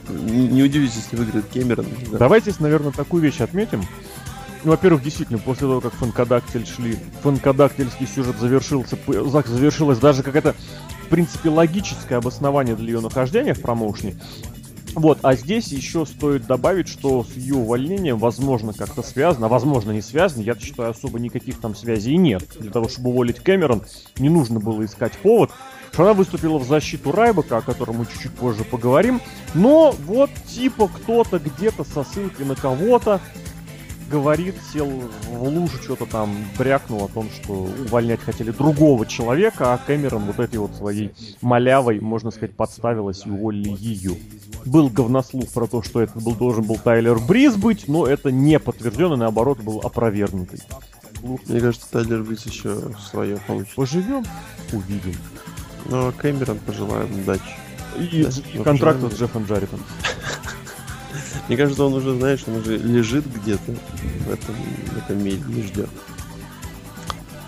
Не удивитесь, если выиграет Кэмерон. Давайте, наверное, такую вещь отметим. Ну, во-первых, действительно, после того, как фанкодактиль шли, фанкодактильский сюжет завершился, завершилось даже какое-то, в принципе, логическое обоснование для ее нахождения в промоушне. Вот, а здесь еще стоит добавить, что с ее увольнением, возможно, как-то связано, а возможно, не связано. Я считаю, особо никаких там связей нет. Для того, чтобы уволить Кэмерон, не нужно было искать повод. Что она выступила в защиту Райбака, о котором мы чуть-чуть позже поговорим. Но вот типа кто-то где-то со ссылкой на кого-то говорит, сел в лужу, что-то там брякнул о том, что увольнять хотели другого человека, а Кэмерон вот этой вот своей малявой, можно сказать, подставилась и уволили ее. Был говнослух про то, что это был, должен был Тайлер Бриз быть, но это не подтверждено, наоборот, был опровергнутый. Мне кажется, Тайлер Бриз еще свое получит. Поживем, увидим. Но Кэмерон пожелаем удачи. И, да, и контракт с Джеффом Джарритом. Мне кажется, он уже, знаешь, он уже лежит где-то в этом, в этом мире, не ждет.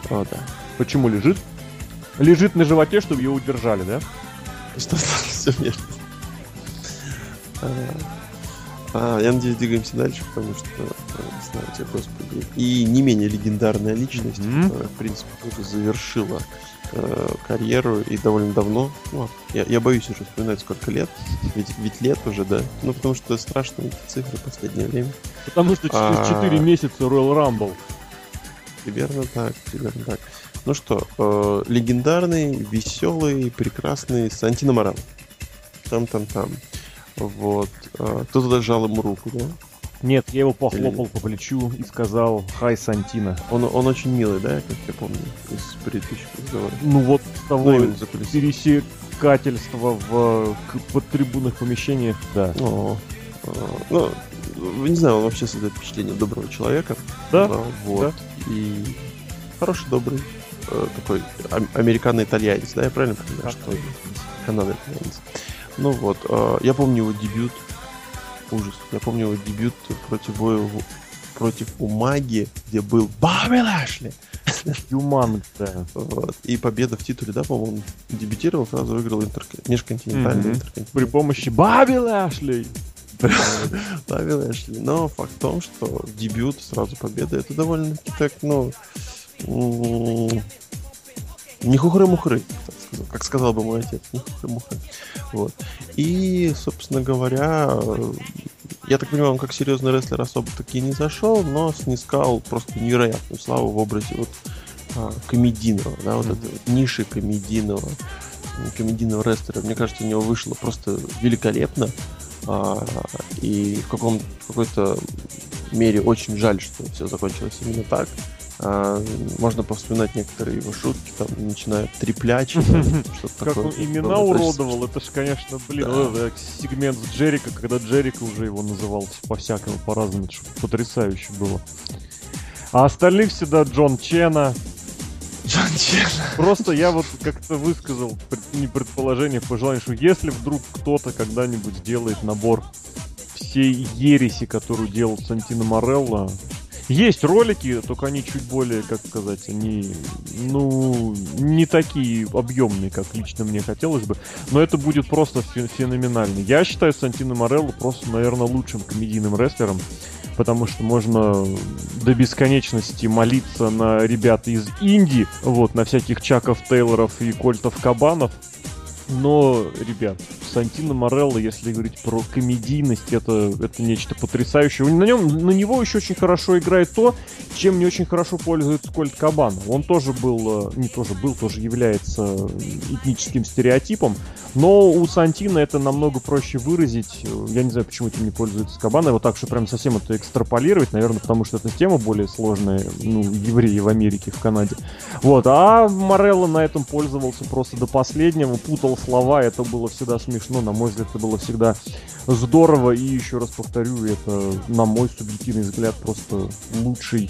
О, да. Почему лежит? Лежит на животе, чтобы ее удержали, да? Что все верно. А, я надеюсь, двигаемся дальше, потому что, слава тебе, Господи. И не менее легендарная личность, mm-hmm. которая, в принципе, уже завершила э, карьеру и довольно давно. Ну, я, я боюсь уже вспоминать, сколько лет. Ведь, ведь лет уже, да. Ну, потому что страшные эти цифры в последнее время. Потому что через а... 4 месяца Royal Rumble. Примерно так, примерно так. Ну что, э, легендарный, веселый, прекрасный Сантино Морал. Там-там-там. Вот. Кто туда жал ему руку, да? Нет, я его похлопал Или... по плечу и сказал «Хай, Сантина». Он, он очень милый, да, как я помню, из предыдущих разговоров? Ну вот того ну, пересекательства в подтрибунных помещениях, да. О, о, ну, не знаю, он вообще создает впечатление доброго человека. Да, да вот. Да. И хороший, добрый, э, такой американо-итальянец, да, я правильно понимаю, что Канада-итальянец. Ну вот, э, я помню его дебют ужас. Я помню его дебют против боя против Умаги, где был Бобби Лэшли. Юман, да. Вот. И победа в титуле, да, по-моему, дебютировал, сразу выиграл интер... межконтинентальный mm-hmm. интерконтинентальный. При помощи Бобби Лэшли. Бобби Лэшли. Но факт в том, что дебют, сразу победа, это довольно-таки так, ну... Не хухры-мухры, как сказал бы мой отец. Вот. И, собственно говоря, я так понимаю, он как серьезный рестлер особо таки не зашел, но снискал просто невероятную славу в образе вот а, комедийного, да, вот mm-hmm. этой ниши комедийного, комедийного рестлера. Мне кажется, у него вышло просто великолепно. А, и в каком какой-то мере очень жаль, что все закончилось именно так. А, можно повспоминать некоторые его шутки, там, начиная от треплячи, что-то Как он имена уродовал, это ж, конечно, блин, сегмент с Джерика, когда Джерика уже его называл по-всякому, по-разному, это потрясающе было. А остальных всегда Джон Чена, Джон Чен. Просто я вот как-то высказал не предположение, пожелание, что если вдруг кто-то когда-нибудь сделает набор всей ереси, которую делал Сантино Морелло, есть ролики, только они чуть более, как сказать, они, ну, не такие объемные, как лично мне хотелось бы. Но это будет просто феноменально. Я считаю Сантино Морелло просто, наверное, лучшим комедийным рестлером потому что можно до бесконечности молиться на ребят из Индии, вот, на всяких Чаков Тейлоров и Кольтов Кабанов, но, ребят, Сантино Морелло, если говорить про комедийность, это, это нечто потрясающее. На, нем, на него еще очень хорошо играет то, чем не очень хорошо пользуется Кольт Кабана. Он тоже был, э, не тоже был, тоже является этническим стереотипом, но у Сантина это намного проще выразить. Я не знаю, почему этим не пользуется Кабана, вот так, что прям совсем это экстраполировать, наверное, потому что эта тема более сложная, ну, евреи в Америке, в Канаде. Вот, а Морелло на этом пользовался просто до последнего, путал слова, это было всегда смешно на мой взгляд, это было всегда здорово. И еще раз повторю, это, на мой субъективный взгляд, просто лучший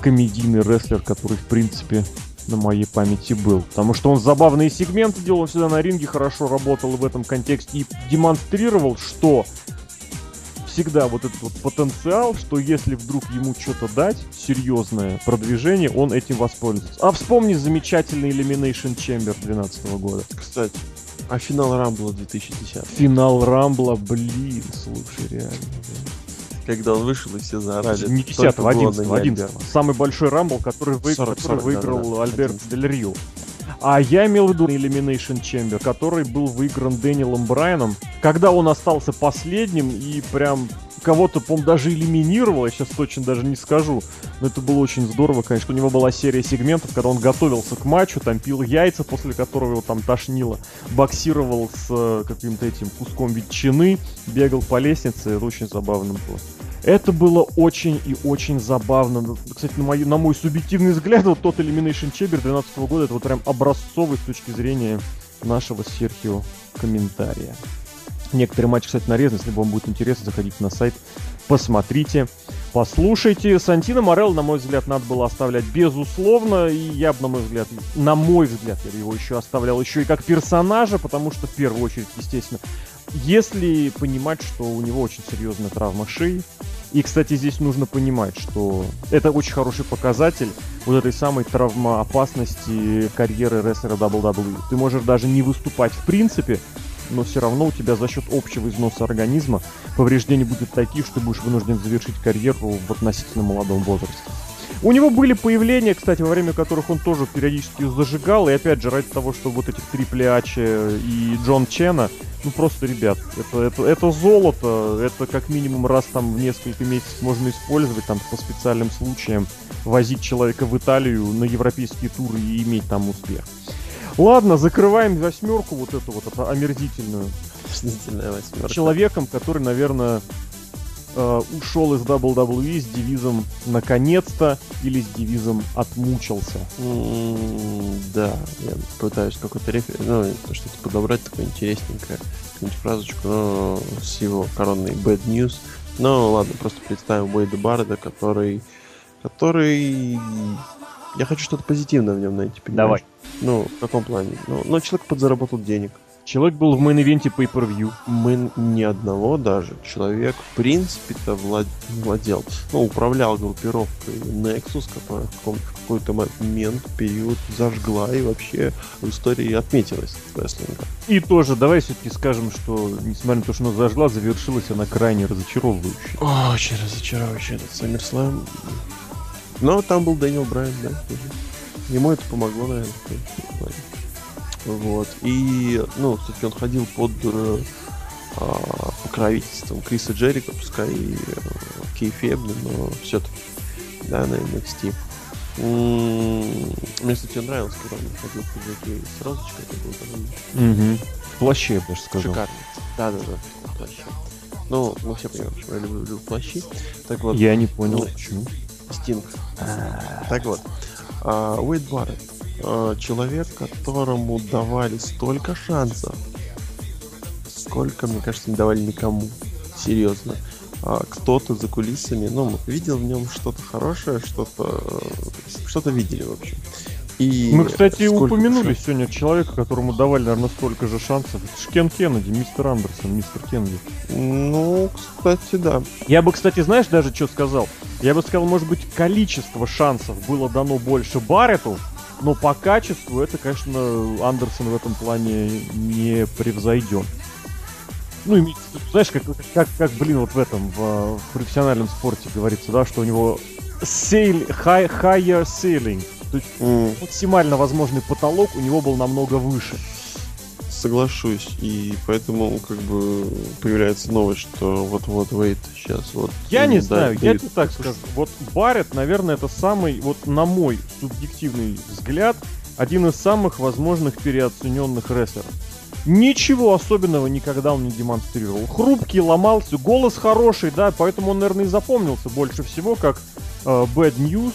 комедийный рестлер, который, в принципе, на моей памяти был. Потому что он забавные сегменты делал, всегда на ринге хорошо работал в этом контексте и демонстрировал, что всегда вот этот вот потенциал, что если вдруг ему что-то дать, серьезное продвижение, он этим воспользуется. А вспомни замечательный Elimination Chamber 2012 года. Кстати, а финал Рамбла 2010? Финал Рамбла, блин, слушай, реально. Когда он вышел, и все заорали. Не 10 11 11 Самый большой Рамбл, который, вы, 40, который 40, выиграл да, да, Альберт Дель Рио. А я имел в виду Elimination Chamber, который был выигран Дэниелом Брайаном, когда он остался последним и прям кого-то, по даже элиминировал, я сейчас точно даже не скажу. Но это было очень здорово, конечно. У него была серия сегментов, когда он готовился к матчу, там пил яйца, после которого его там тошнило, боксировал с э, каким-то этим куском ветчины, бегал по лестнице, это очень забавно было. Это было очень и очень забавно. Кстати, на мой, на мой субъективный взгляд, вот тот Elimination Chamber 2012 года, это вот прям образцовый с точки зрения нашего Серхио комментария. Некоторые матчи, кстати, нарезаны. Если вам будет интересно, заходите на сайт, посмотрите, послушайте. Сантино Морелло, на мой взгляд, надо было оставлять безусловно. И я бы, на мой взгляд, на мой взгляд, я его еще оставлял еще и как персонажа, потому что, в первую очередь, естественно, если понимать, что у него очень серьезная травма шеи, и, кстати, здесь нужно понимать, что это очень хороший показатель вот этой самой травмоопасности карьеры рестлера WWE. Ты можешь даже не выступать в принципе, но все равно у тебя за счет общего износа организма повреждения будут такие, что будешь вынужден завершить карьеру в относительно молодом возрасте. У него были появления, кстати, во время которых он тоже периодически зажигал, и опять же, ради того, что вот этих Трипли Ачи и Джон Чена, ну просто, ребят, это, это, это золото, это как минимум раз там в несколько месяцев можно использовать, там по специальным случаям, возить человека в Италию на европейские туры и иметь там успех. Ладно, закрываем восьмерку вот эту вот эту омерзительную. Омерзительная восьмерка. Человеком, который, наверное, э, ушел из WWE с девизом «наконец-то» или с девизом «отмучился». Mm, да, я пытаюсь какой-то рефер... ну, что-то подобрать такое интересненькое, какую-нибудь фразочку, но с его коронной Bad News. Ну ладно, просто представим Уэйда Барда, который который я хочу что-то позитивное в нем найти, понимаешь? Давай. Ну, в каком плане? Ну, ну человек подзаработал денег. Человек был в main event е Pay-Per-View. Мы ни одного даже. Человек, в принципе-то, влад... владел, ну, управлял группировкой Nexus, которая в, в какой-то момент, период зажгла и вообще в истории отметилась рестлинга. И тоже, давай все-таки скажем, что, несмотря на то, что она зажгла, завершилась она крайне разочаровывающе. Очень разочаровывающе этот SummerSlam. Но там был Дэниел Брайан, да. Ему это помогло, наверное. Вот. И, ну, кстати, он ходил под э, а, покровительством Криса Джерика, пускай и э, кейфебный, но все-таки, да, на NXT. Мне, кстати, нравилось, когда он ходил в пиджаке с розочкой, это было довольно... Угу. В плаще, я даже сказал. Шикарно. Да-да-да, в плаще. Ну, мы все понимаем, что я люблю, люблю плащи. Так вот. Я не понял, ну, почему. Стинг. Так вот. А, Уэйд Барретт. Человек, которому давали столько шансов, сколько, мне кажется, не давали никому. Серьезно. А, кто-то за кулисами, ну, видел в нем что-то хорошее, что-то что-то видели, в общем. И Мы, кстати, упомянули шансов? сегодня человека, которому давали, наверное, столько же шансов. Это же Кен Кеннеди, мистер Андерсон, мистер Кеннеди. Ну, кстати, да. Я бы, кстати, знаешь, даже что сказал? Я бы сказал, может быть, количество шансов было дано больше Баррету, но по качеству это, конечно, Андерсон в этом плане не превзойден. Ну, знаешь, как, как, как, блин, вот в этом, в, в профессиональном спорте говорится, да, что у него sail, high, higher ceiling, то есть mm. максимально возможный потолок у него был намного выше. Соглашусь. И поэтому как бы появляется новость, что вот-вот Вейт сейчас вот. Я не знаю, я тебе так скажу. Вот Барретт, наверное, это самый, вот на мой субъективный взгляд, один из самых возможных переоцененных рестлеров. Ничего особенного никогда он не демонстрировал. Хрупкий, ломался, голос хороший, да, поэтому он, наверное, и запомнился больше всего как э, Bad News,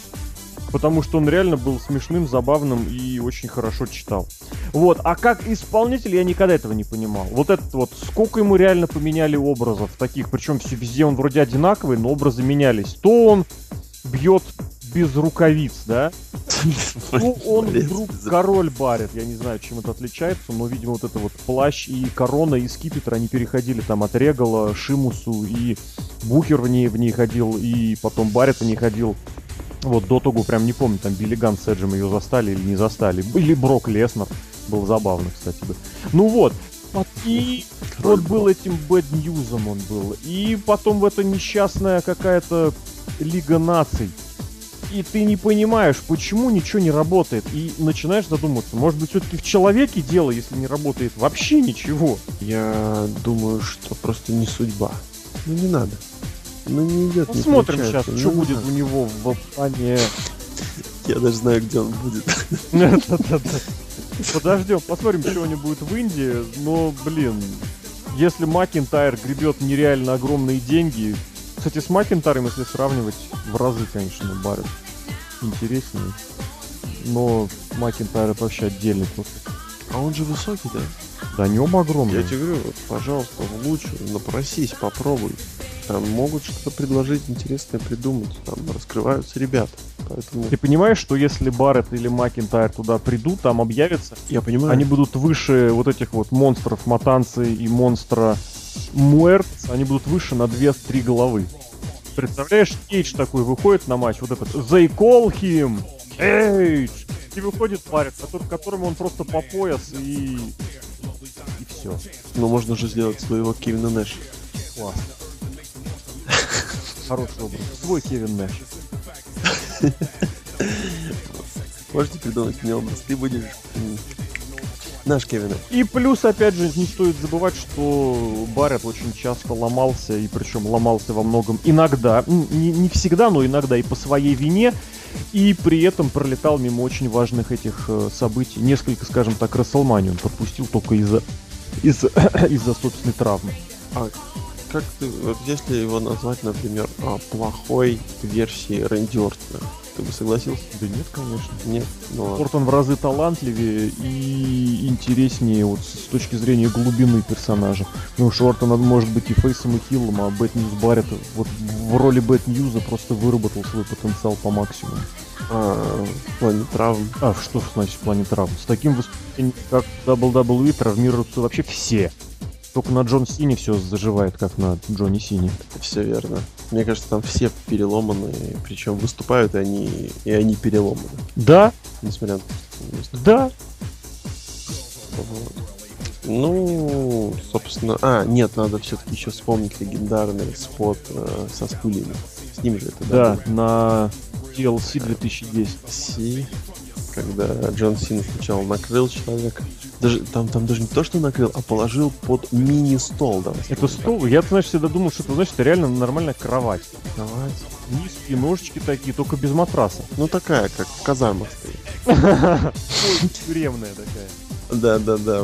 потому что он реально был смешным, забавным и очень хорошо читал. Вот, а как исполнитель я никогда этого не понимал. Вот этот вот, сколько ему реально поменяли образов таких, причем все везде он вроде одинаковый, но образы менялись. То он бьет без рукавиц, да? Ну, он вдруг король барит. Я не знаю, чем это отличается, но, видимо, вот это вот плащ и корона и скипетр, они переходили там от Регала, Шимусу, и Бухер в ней, в ней ходил, и потом Барит в ней ходил. Вот до того прям не помню, там Билли Ган с Эджем ее застали или не застали. Или Брок Леснер. Был забавно, кстати. Да. Ну вот. И вот был этим Bad Ньюзом он был. И потом в это несчастная какая-то Лига наций. и ты не понимаешь, почему ничего не работает. И начинаешь задумываться, может быть, все-таки в человеке дело, если не работает вообще ничего. Я думаю, что просто не судьба. Ну не надо. Ну не идет. Посмотрим не сейчас, что будет у него в плане... Я даже знаю, где он будет. Подождем, посмотрим, что у него будет в Индии. Но, блин, если Макинтайр гребет нереально огромные деньги, кстати, с Макинтарем, если сравнивать, в разы, конечно, Барретт интереснее. Но Макинтайр это вообще отдельный просто. А он же высокий, да? Да, нем огромный. Я тебе говорю, вот, пожалуйста, в лучшую, напросись, попробуй. Там могут что-то предложить интересное придумать. Там раскрываются ребята. Поэтому... Ты понимаешь, что если Барретт или Макинтайр туда придут, там объявятся, Я понимаю. они будут выше вот этих вот монстров Матанцы и монстра Муэрт, они будут выше на 2-3 головы. Представляешь, Эйдж такой выходит на матч, вот этот They call him! Эйдж! И выходит парень, который, которому он просто по пояс и... И все. Ну, можно же сделать своего Кевина Нэша. Класс. Хороший образ. Свой Кевин Нэш. Можете придумать мне образ? Ты будешь Наш Кевин. И плюс, опять же, не стоит забывать, что Барретт очень часто ломался, и причем ломался во многом иногда, не, не всегда, но иногда и по своей вине, и при этом пролетал мимо очень важных этих э, событий. Несколько, скажем так, Рестлманий он пропустил только из-за из из-за собственной травмы. А как ты, если его назвать, например, а, плохой версией Рэнди Ортона, ты бы согласился? Да нет, конечно. Нет. Ну, Ортон в разы талантливее и интереснее вот с точки зрения глубины персонажа. Ну что Ортон может быть и face ом, и heel ом, а Bad News Барретт вот в роли Бэт Ньюза просто выработал свой потенциал по максимуму. А, в плане травм. А, что значит в плане травм? С таким выступлением, как WWE, травмируются вообще все. Только на Джон Сине все заживает, как на Джонни Сине. Все верно. Мне кажется, там все переломаны, причем выступают и они, и они переломаны. Да. Несмотря на то, что Да. Вот. Ну, собственно... А, нет, надо все-таки еще вспомнить легендарный спот э, со стульями. С ним же это, да? Да, на DLC 2010. Си, когда Джон Син сначала накрыл человека, даже там, там даже не то, что накрыл, а положил под мини-стол. Да, это стол? Я, знаешь, всегда думал, что это, значит, это реально нормальная кровать. Кровать. Низкие ножички такие, только без матраса. Ну такая, как в казармах стоит. Тюремная такая. Да, да, да.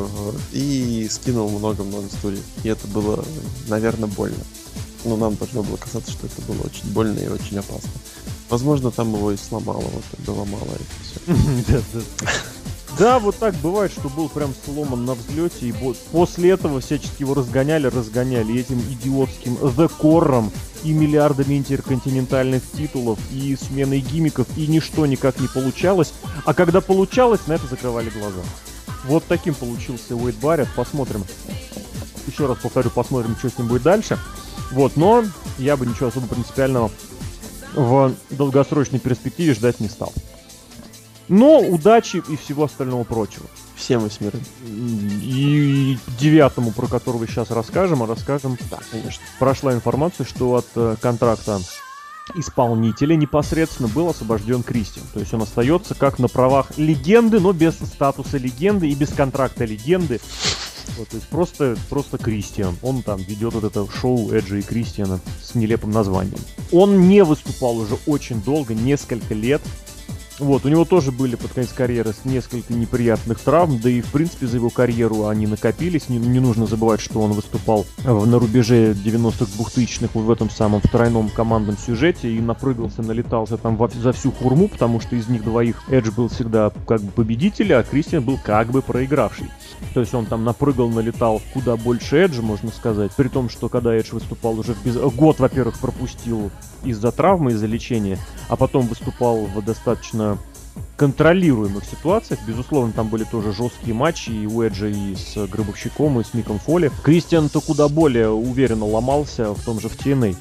И скинул много-много стульев. И это было, наверное, больно. Но нам должно было казаться, что это было очень больно и очень опасно. Возможно, там его и сломало, вот это ломало это все. Да, вот так бывает, что был прям сломан на взлете, и после этого всячески его разгоняли, разгоняли, этим идиотским The Core и миллиардами интерконтинентальных титулов, и сменой гимиков, и ничто никак не получалось. А когда получалось, на это закрывали глаза. Вот таким получился Уэйд Барретт. Посмотрим. Еще раз повторю, посмотрим, что с ним будет дальше. Вот, но я бы ничего особо принципиального в долгосрочной перспективе ждать не стал. Но удачи и всего остального прочего. Всем восьмерым. И девятому, про которого сейчас расскажем, а расскажем. Да, конечно. Прошла информация, что от э, контракта исполнителя непосредственно был освобожден Кристиан. То есть он остается как на правах легенды, но без статуса легенды и без контракта легенды. Вот, то есть просто, просто Кристиан. Он там ведет вот это шоу Эджи и Кристиана с нелепым названием. Он не выступал уже очень долго, несколько лет. Вот, у него тоже были под конец карьеры несколько неприятных травм, да и в принципе за его карьеру они накопились. Не, не нужно забывать, что он выступал на рубеже 90-х, 2000-х в этом самом тройном командном сюжете и напрыгался, налетался там во, за всю хурму, потому что из них двоих Эдж был всегда как бы победитель, а Кристиан был как бы проигравший. То есть он там напрыгал, налетал куда больше Эджа, можно сказать. При том, что когда Эдж выступал уже без... год, во-первых, пропустил из-за травмы, из-за лечения, а потом выступал в достаточно контролируемых ситуациях. Безусловно, там были тоже жесткие матчи и у Эджа, и с Гробовщиком, и с Миком Фоли. Кристиан-то куда более уверенно ломался в том же в TNA.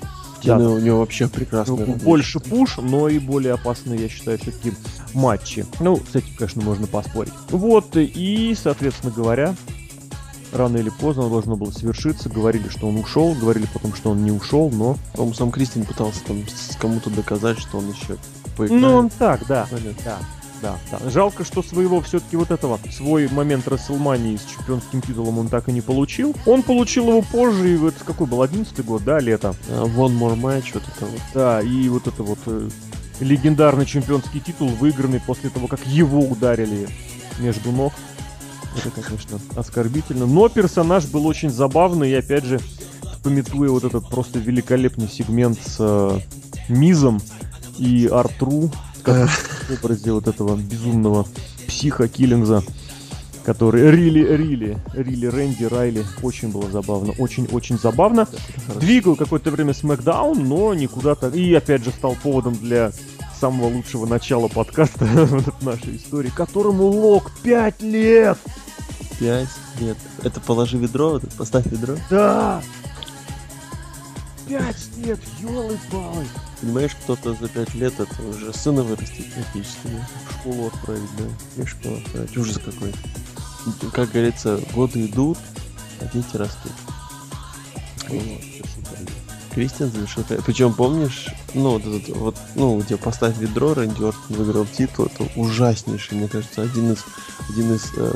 Да. у него вообще прекрасно. Ну, больше пуш, но и более опасные, я считаю, все-таки матчи. Ну, с этим, конечно, можно поспорить. Вот, и, соответственно говоря, рано или поздно должно было свершиться. Говорили, что он ушел, говорили потом, что он не ушел, но... По-моему, сам Кристин пытался там кому-то доказать, что он еще поиграет. Ну, он так, да. Понятно. Да. Да, да. Жалко, что своего все-таки вот этого, свой момент Расселмании с чемпионским титулом он так и не получил. Он получил его позже, и вот какой был, 11 год, да, лето? Uh, one more match, вот это вот. Да, и вот это вот э, легендарный чемпионский титул, выигранный после того, как его ударили между ног. Это, конечно, оскорбительно. Но персонаж был очень забавный, и опять же, пометуя вот этот просто великолепный сегмент с э, Мизом и Артру, в образе вот этого безумного психа Киллингза, который Рили, Рили, Рили, Рэнди, Райли. Очень было забавно, очень-очень забавно. Двигал какое-то время Смакдаун, но никуда так. И опять же стал поводом для самого лучшего начала подкаста в нашей истории, которому Лок 5 лет! 5 лет. Это положи ведро, вот это поставь ведро? Да! 5 лет, елы-палы! Понимаешь, кто-то за 5 лет это уже сына вырастет практически, в школу отправить, да? И школу отправить. Ужас какой. Как говорится, годы идут, а дети растут. Вот. Кристиан завершил. Причем помнишь, ну вот этот вот, ну где поставь ведро, Рэнди Ортон выиграл титул, это ужаснейший, мне кажется, один из один из э,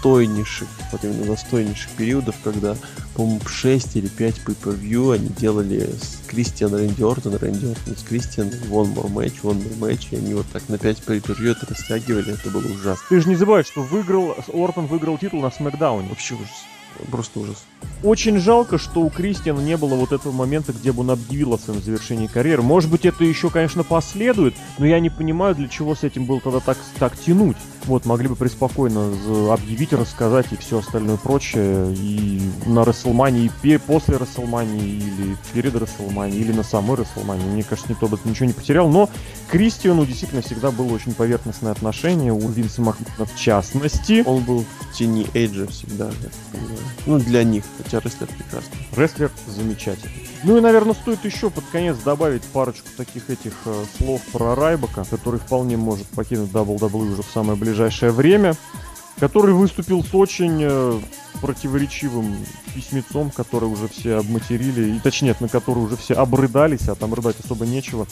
застойнейших, вот именно застойнейших периодов, когда, по-моему, 6 или 5 pay-per-view они делали с Кристиан Рэнди Ортон, Рэнди Ортон с Кристиан, one more match, one more match, и они вот так на 5 pay-per-view это растягивали, это было ужасно. Ты же не забывай, что выиграл, Ортон выиграл титул на Смакдауне. Вообще ужас. Просто ужас. Очень жалко, что у Кристиана не было вот этого момента, где бы он объявил о своем завершении карьеры. Может быть, это еще, конечно, последует, но я не понимаю, для чего с этим было тогда так, так тянуть. Вот, могли бы преспокойно объявить, рассказать и все остальное прочее. И на Расселмане, и после Расселмани, или перед Расселмани, или на самой Расселмане. Мне кажется, никто бы ничего не потерял. Но Кристиану действительно всегда было очень поверхностное отношение, у Винса Макмана в частности. Он был в тени Эйджа всегда, я понимаю. Ну, для них, хотя рестлер прекрасный. Рестлер замечательный. Ну и, наверное, стоит еще под конец добавить парочку таких этих э, слов про Райбака, который вполне может покинуть WWE уже в самое ближайшее время, который выступил с очень э, противоречивым письмецом, который уже все обматерили, и точнее, на который уже все обрыдались, а там рыдать особо нечего.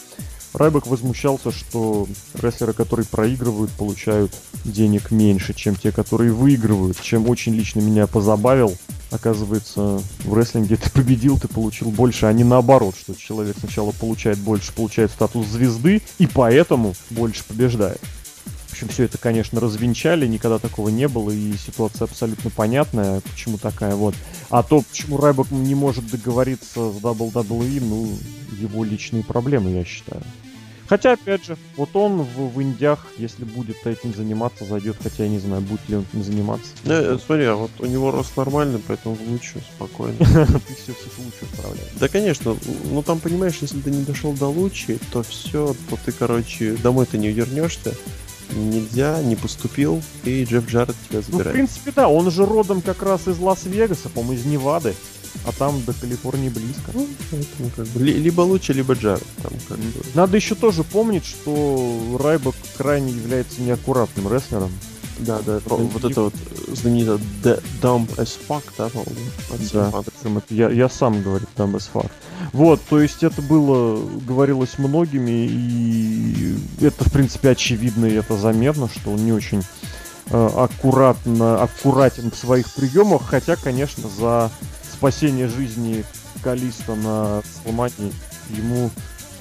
Райбек возмущался, что рестлеры, которые проигрывают, получают денег меньше, чем те, которые выигрывают, чем очень лично меня позабавил. Оказывается, в рестлинге ты победил, ты получил больше, а не наоборот, что человек сначала получает больше, получает статус звезды, и поэтому больше побеждает. В общем, все это, конечно, развенчали, никогда такого не было, и ситуация абсолютно понятная, почему такая вот. А то, почему Райбок не может договориться с WWE, ну, его личные проблемы, я считаю. Хотя, опять же, вот он в, в Индиях, если будет этим заниматься, зайдет, хотя я не знаю, будет ли он этим заниматься. Не, э, смотри, а вот у него рост нормальный, поэтому лучше, спокойно. Ты все все лучше справляешь. Да, конечно, ну там, понимаешь, если ты не дошел до лучи, то все, то ты, короче, домой ты не вернешься, нельзя, не поступил, и Джефф Джаред тебя забирает. Ну, в принципе, да, он же родом как раз из Лас-Вегаса, по-моему, из Невады а там до Калифорнии близко. Ну, поэтому как бы либо лучше, либо Джаред. Там, как бы. Надо еще тоже помнить, что Райбок крайне является неаккуратным рестлером. Да, да, про, вот это вот знаменитое dumb as fuck, да, по-моему? Да, я, я сам говорю dumb as fuck. Вот, то есть это было, говорилось многими, и это, в принципе, очевидно, и это заметно, что он не очень э, аккуратно, аккуратен в своих приемах, хотя, конечно, за спасение жизни Калиста на Сломании ему,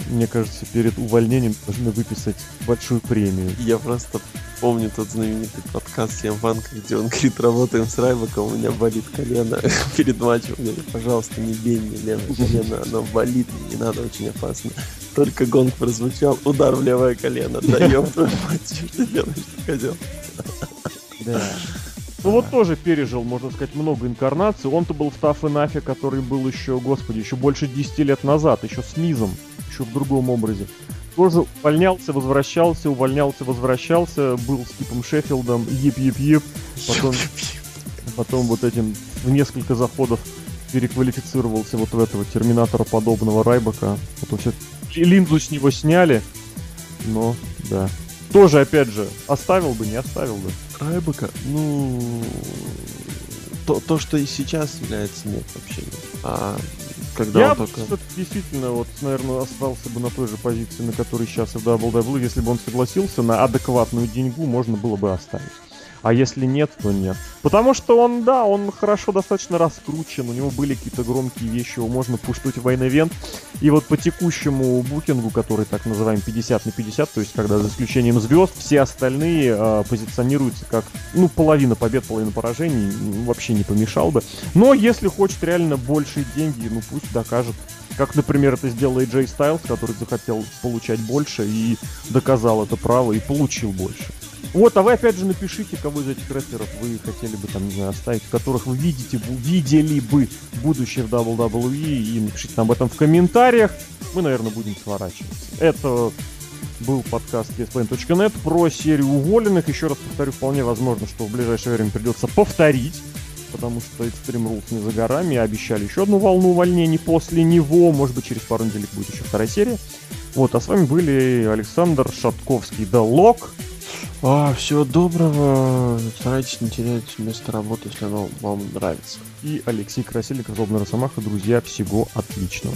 мне кажется, перед увольнением должны выписать большую премию. Я просто помню тот знаменитый подкаст Всем Ванка, где он говорит, работаем с Райбаком, у меня болит колено перед матчем. Говорит, пожалуйста, не бей мне левое колено, оно болит, не надо, очень опасно. Только гонг прозвучал, удар в левое колено. Да ёб твою мать, что ты делаешь, козел? Да. Ну вот тоже пережил, можно сказать, много инкарнаций. Он-то был в Таф Нафе, который был еще, господи, еще больше 10 лет назад, еще с Мизом, еще в другом образе. Тоже увольнялся, возвращался, увольнялся, возвращался, был с типом Шеффилдом, ип-ип-ип. Потом, потом вот этим в несколько заходов переквалифицировался вот в этого терминатора подобного Райбака. Потом все линзу с него сняли, но да. Тоже, опять же, оставил бы, не оставил бы. Райбека, ну... то, то, что и сейчас является, нет, вообще нет. А когда Я он только... действительно, вот, наверное, остался бы на той же позиции, на которой сейчас и в WWE, если бы он согласился на адекватную деньгу, можно было бы оставить. А если нет, то нет. Потому что он, да, он хорошо достаточно раскручен, у него были какие-то громкие вещи, его можно пуштуть в ивент. И вот по текущему букингу, который так называем 50 на 50, то есть когда за исключением звезд, все остальные э, позиционируются как, ну, половина побед, половина поражений, вообще не помешал бы. Но если хочет реально большие деньги, ну пусть докажет как, например, это сделал AJ Styles, который захотел получать больше и доказал это право и получил больше. Вот, а вы опять же напишите, кого из этих рестлеров вы хотели бы там, не знаю, оставить, которых вы видите, видели бы будущее в WWE, и напишите нам об этом в комментариях. Мы, наверное, будем сворачиваться. Это был подкаст ESPN.net про серию уволенных. Еще раз повторю, вполне возможно, что в ближайшее время придется повторить, потому что Extreme Rules не за горами. Обещали еще одну волну увольнений после него. Может быть, через пару недель будет еще вторая серия. Вот, а с вами были Александр Шатковский, The Lock. А, всего доброго. Старайтесь не терять место работы, если оно вам нравится. И Алексей Красильников, Злобный Росомаха. Друзья, всего отличного.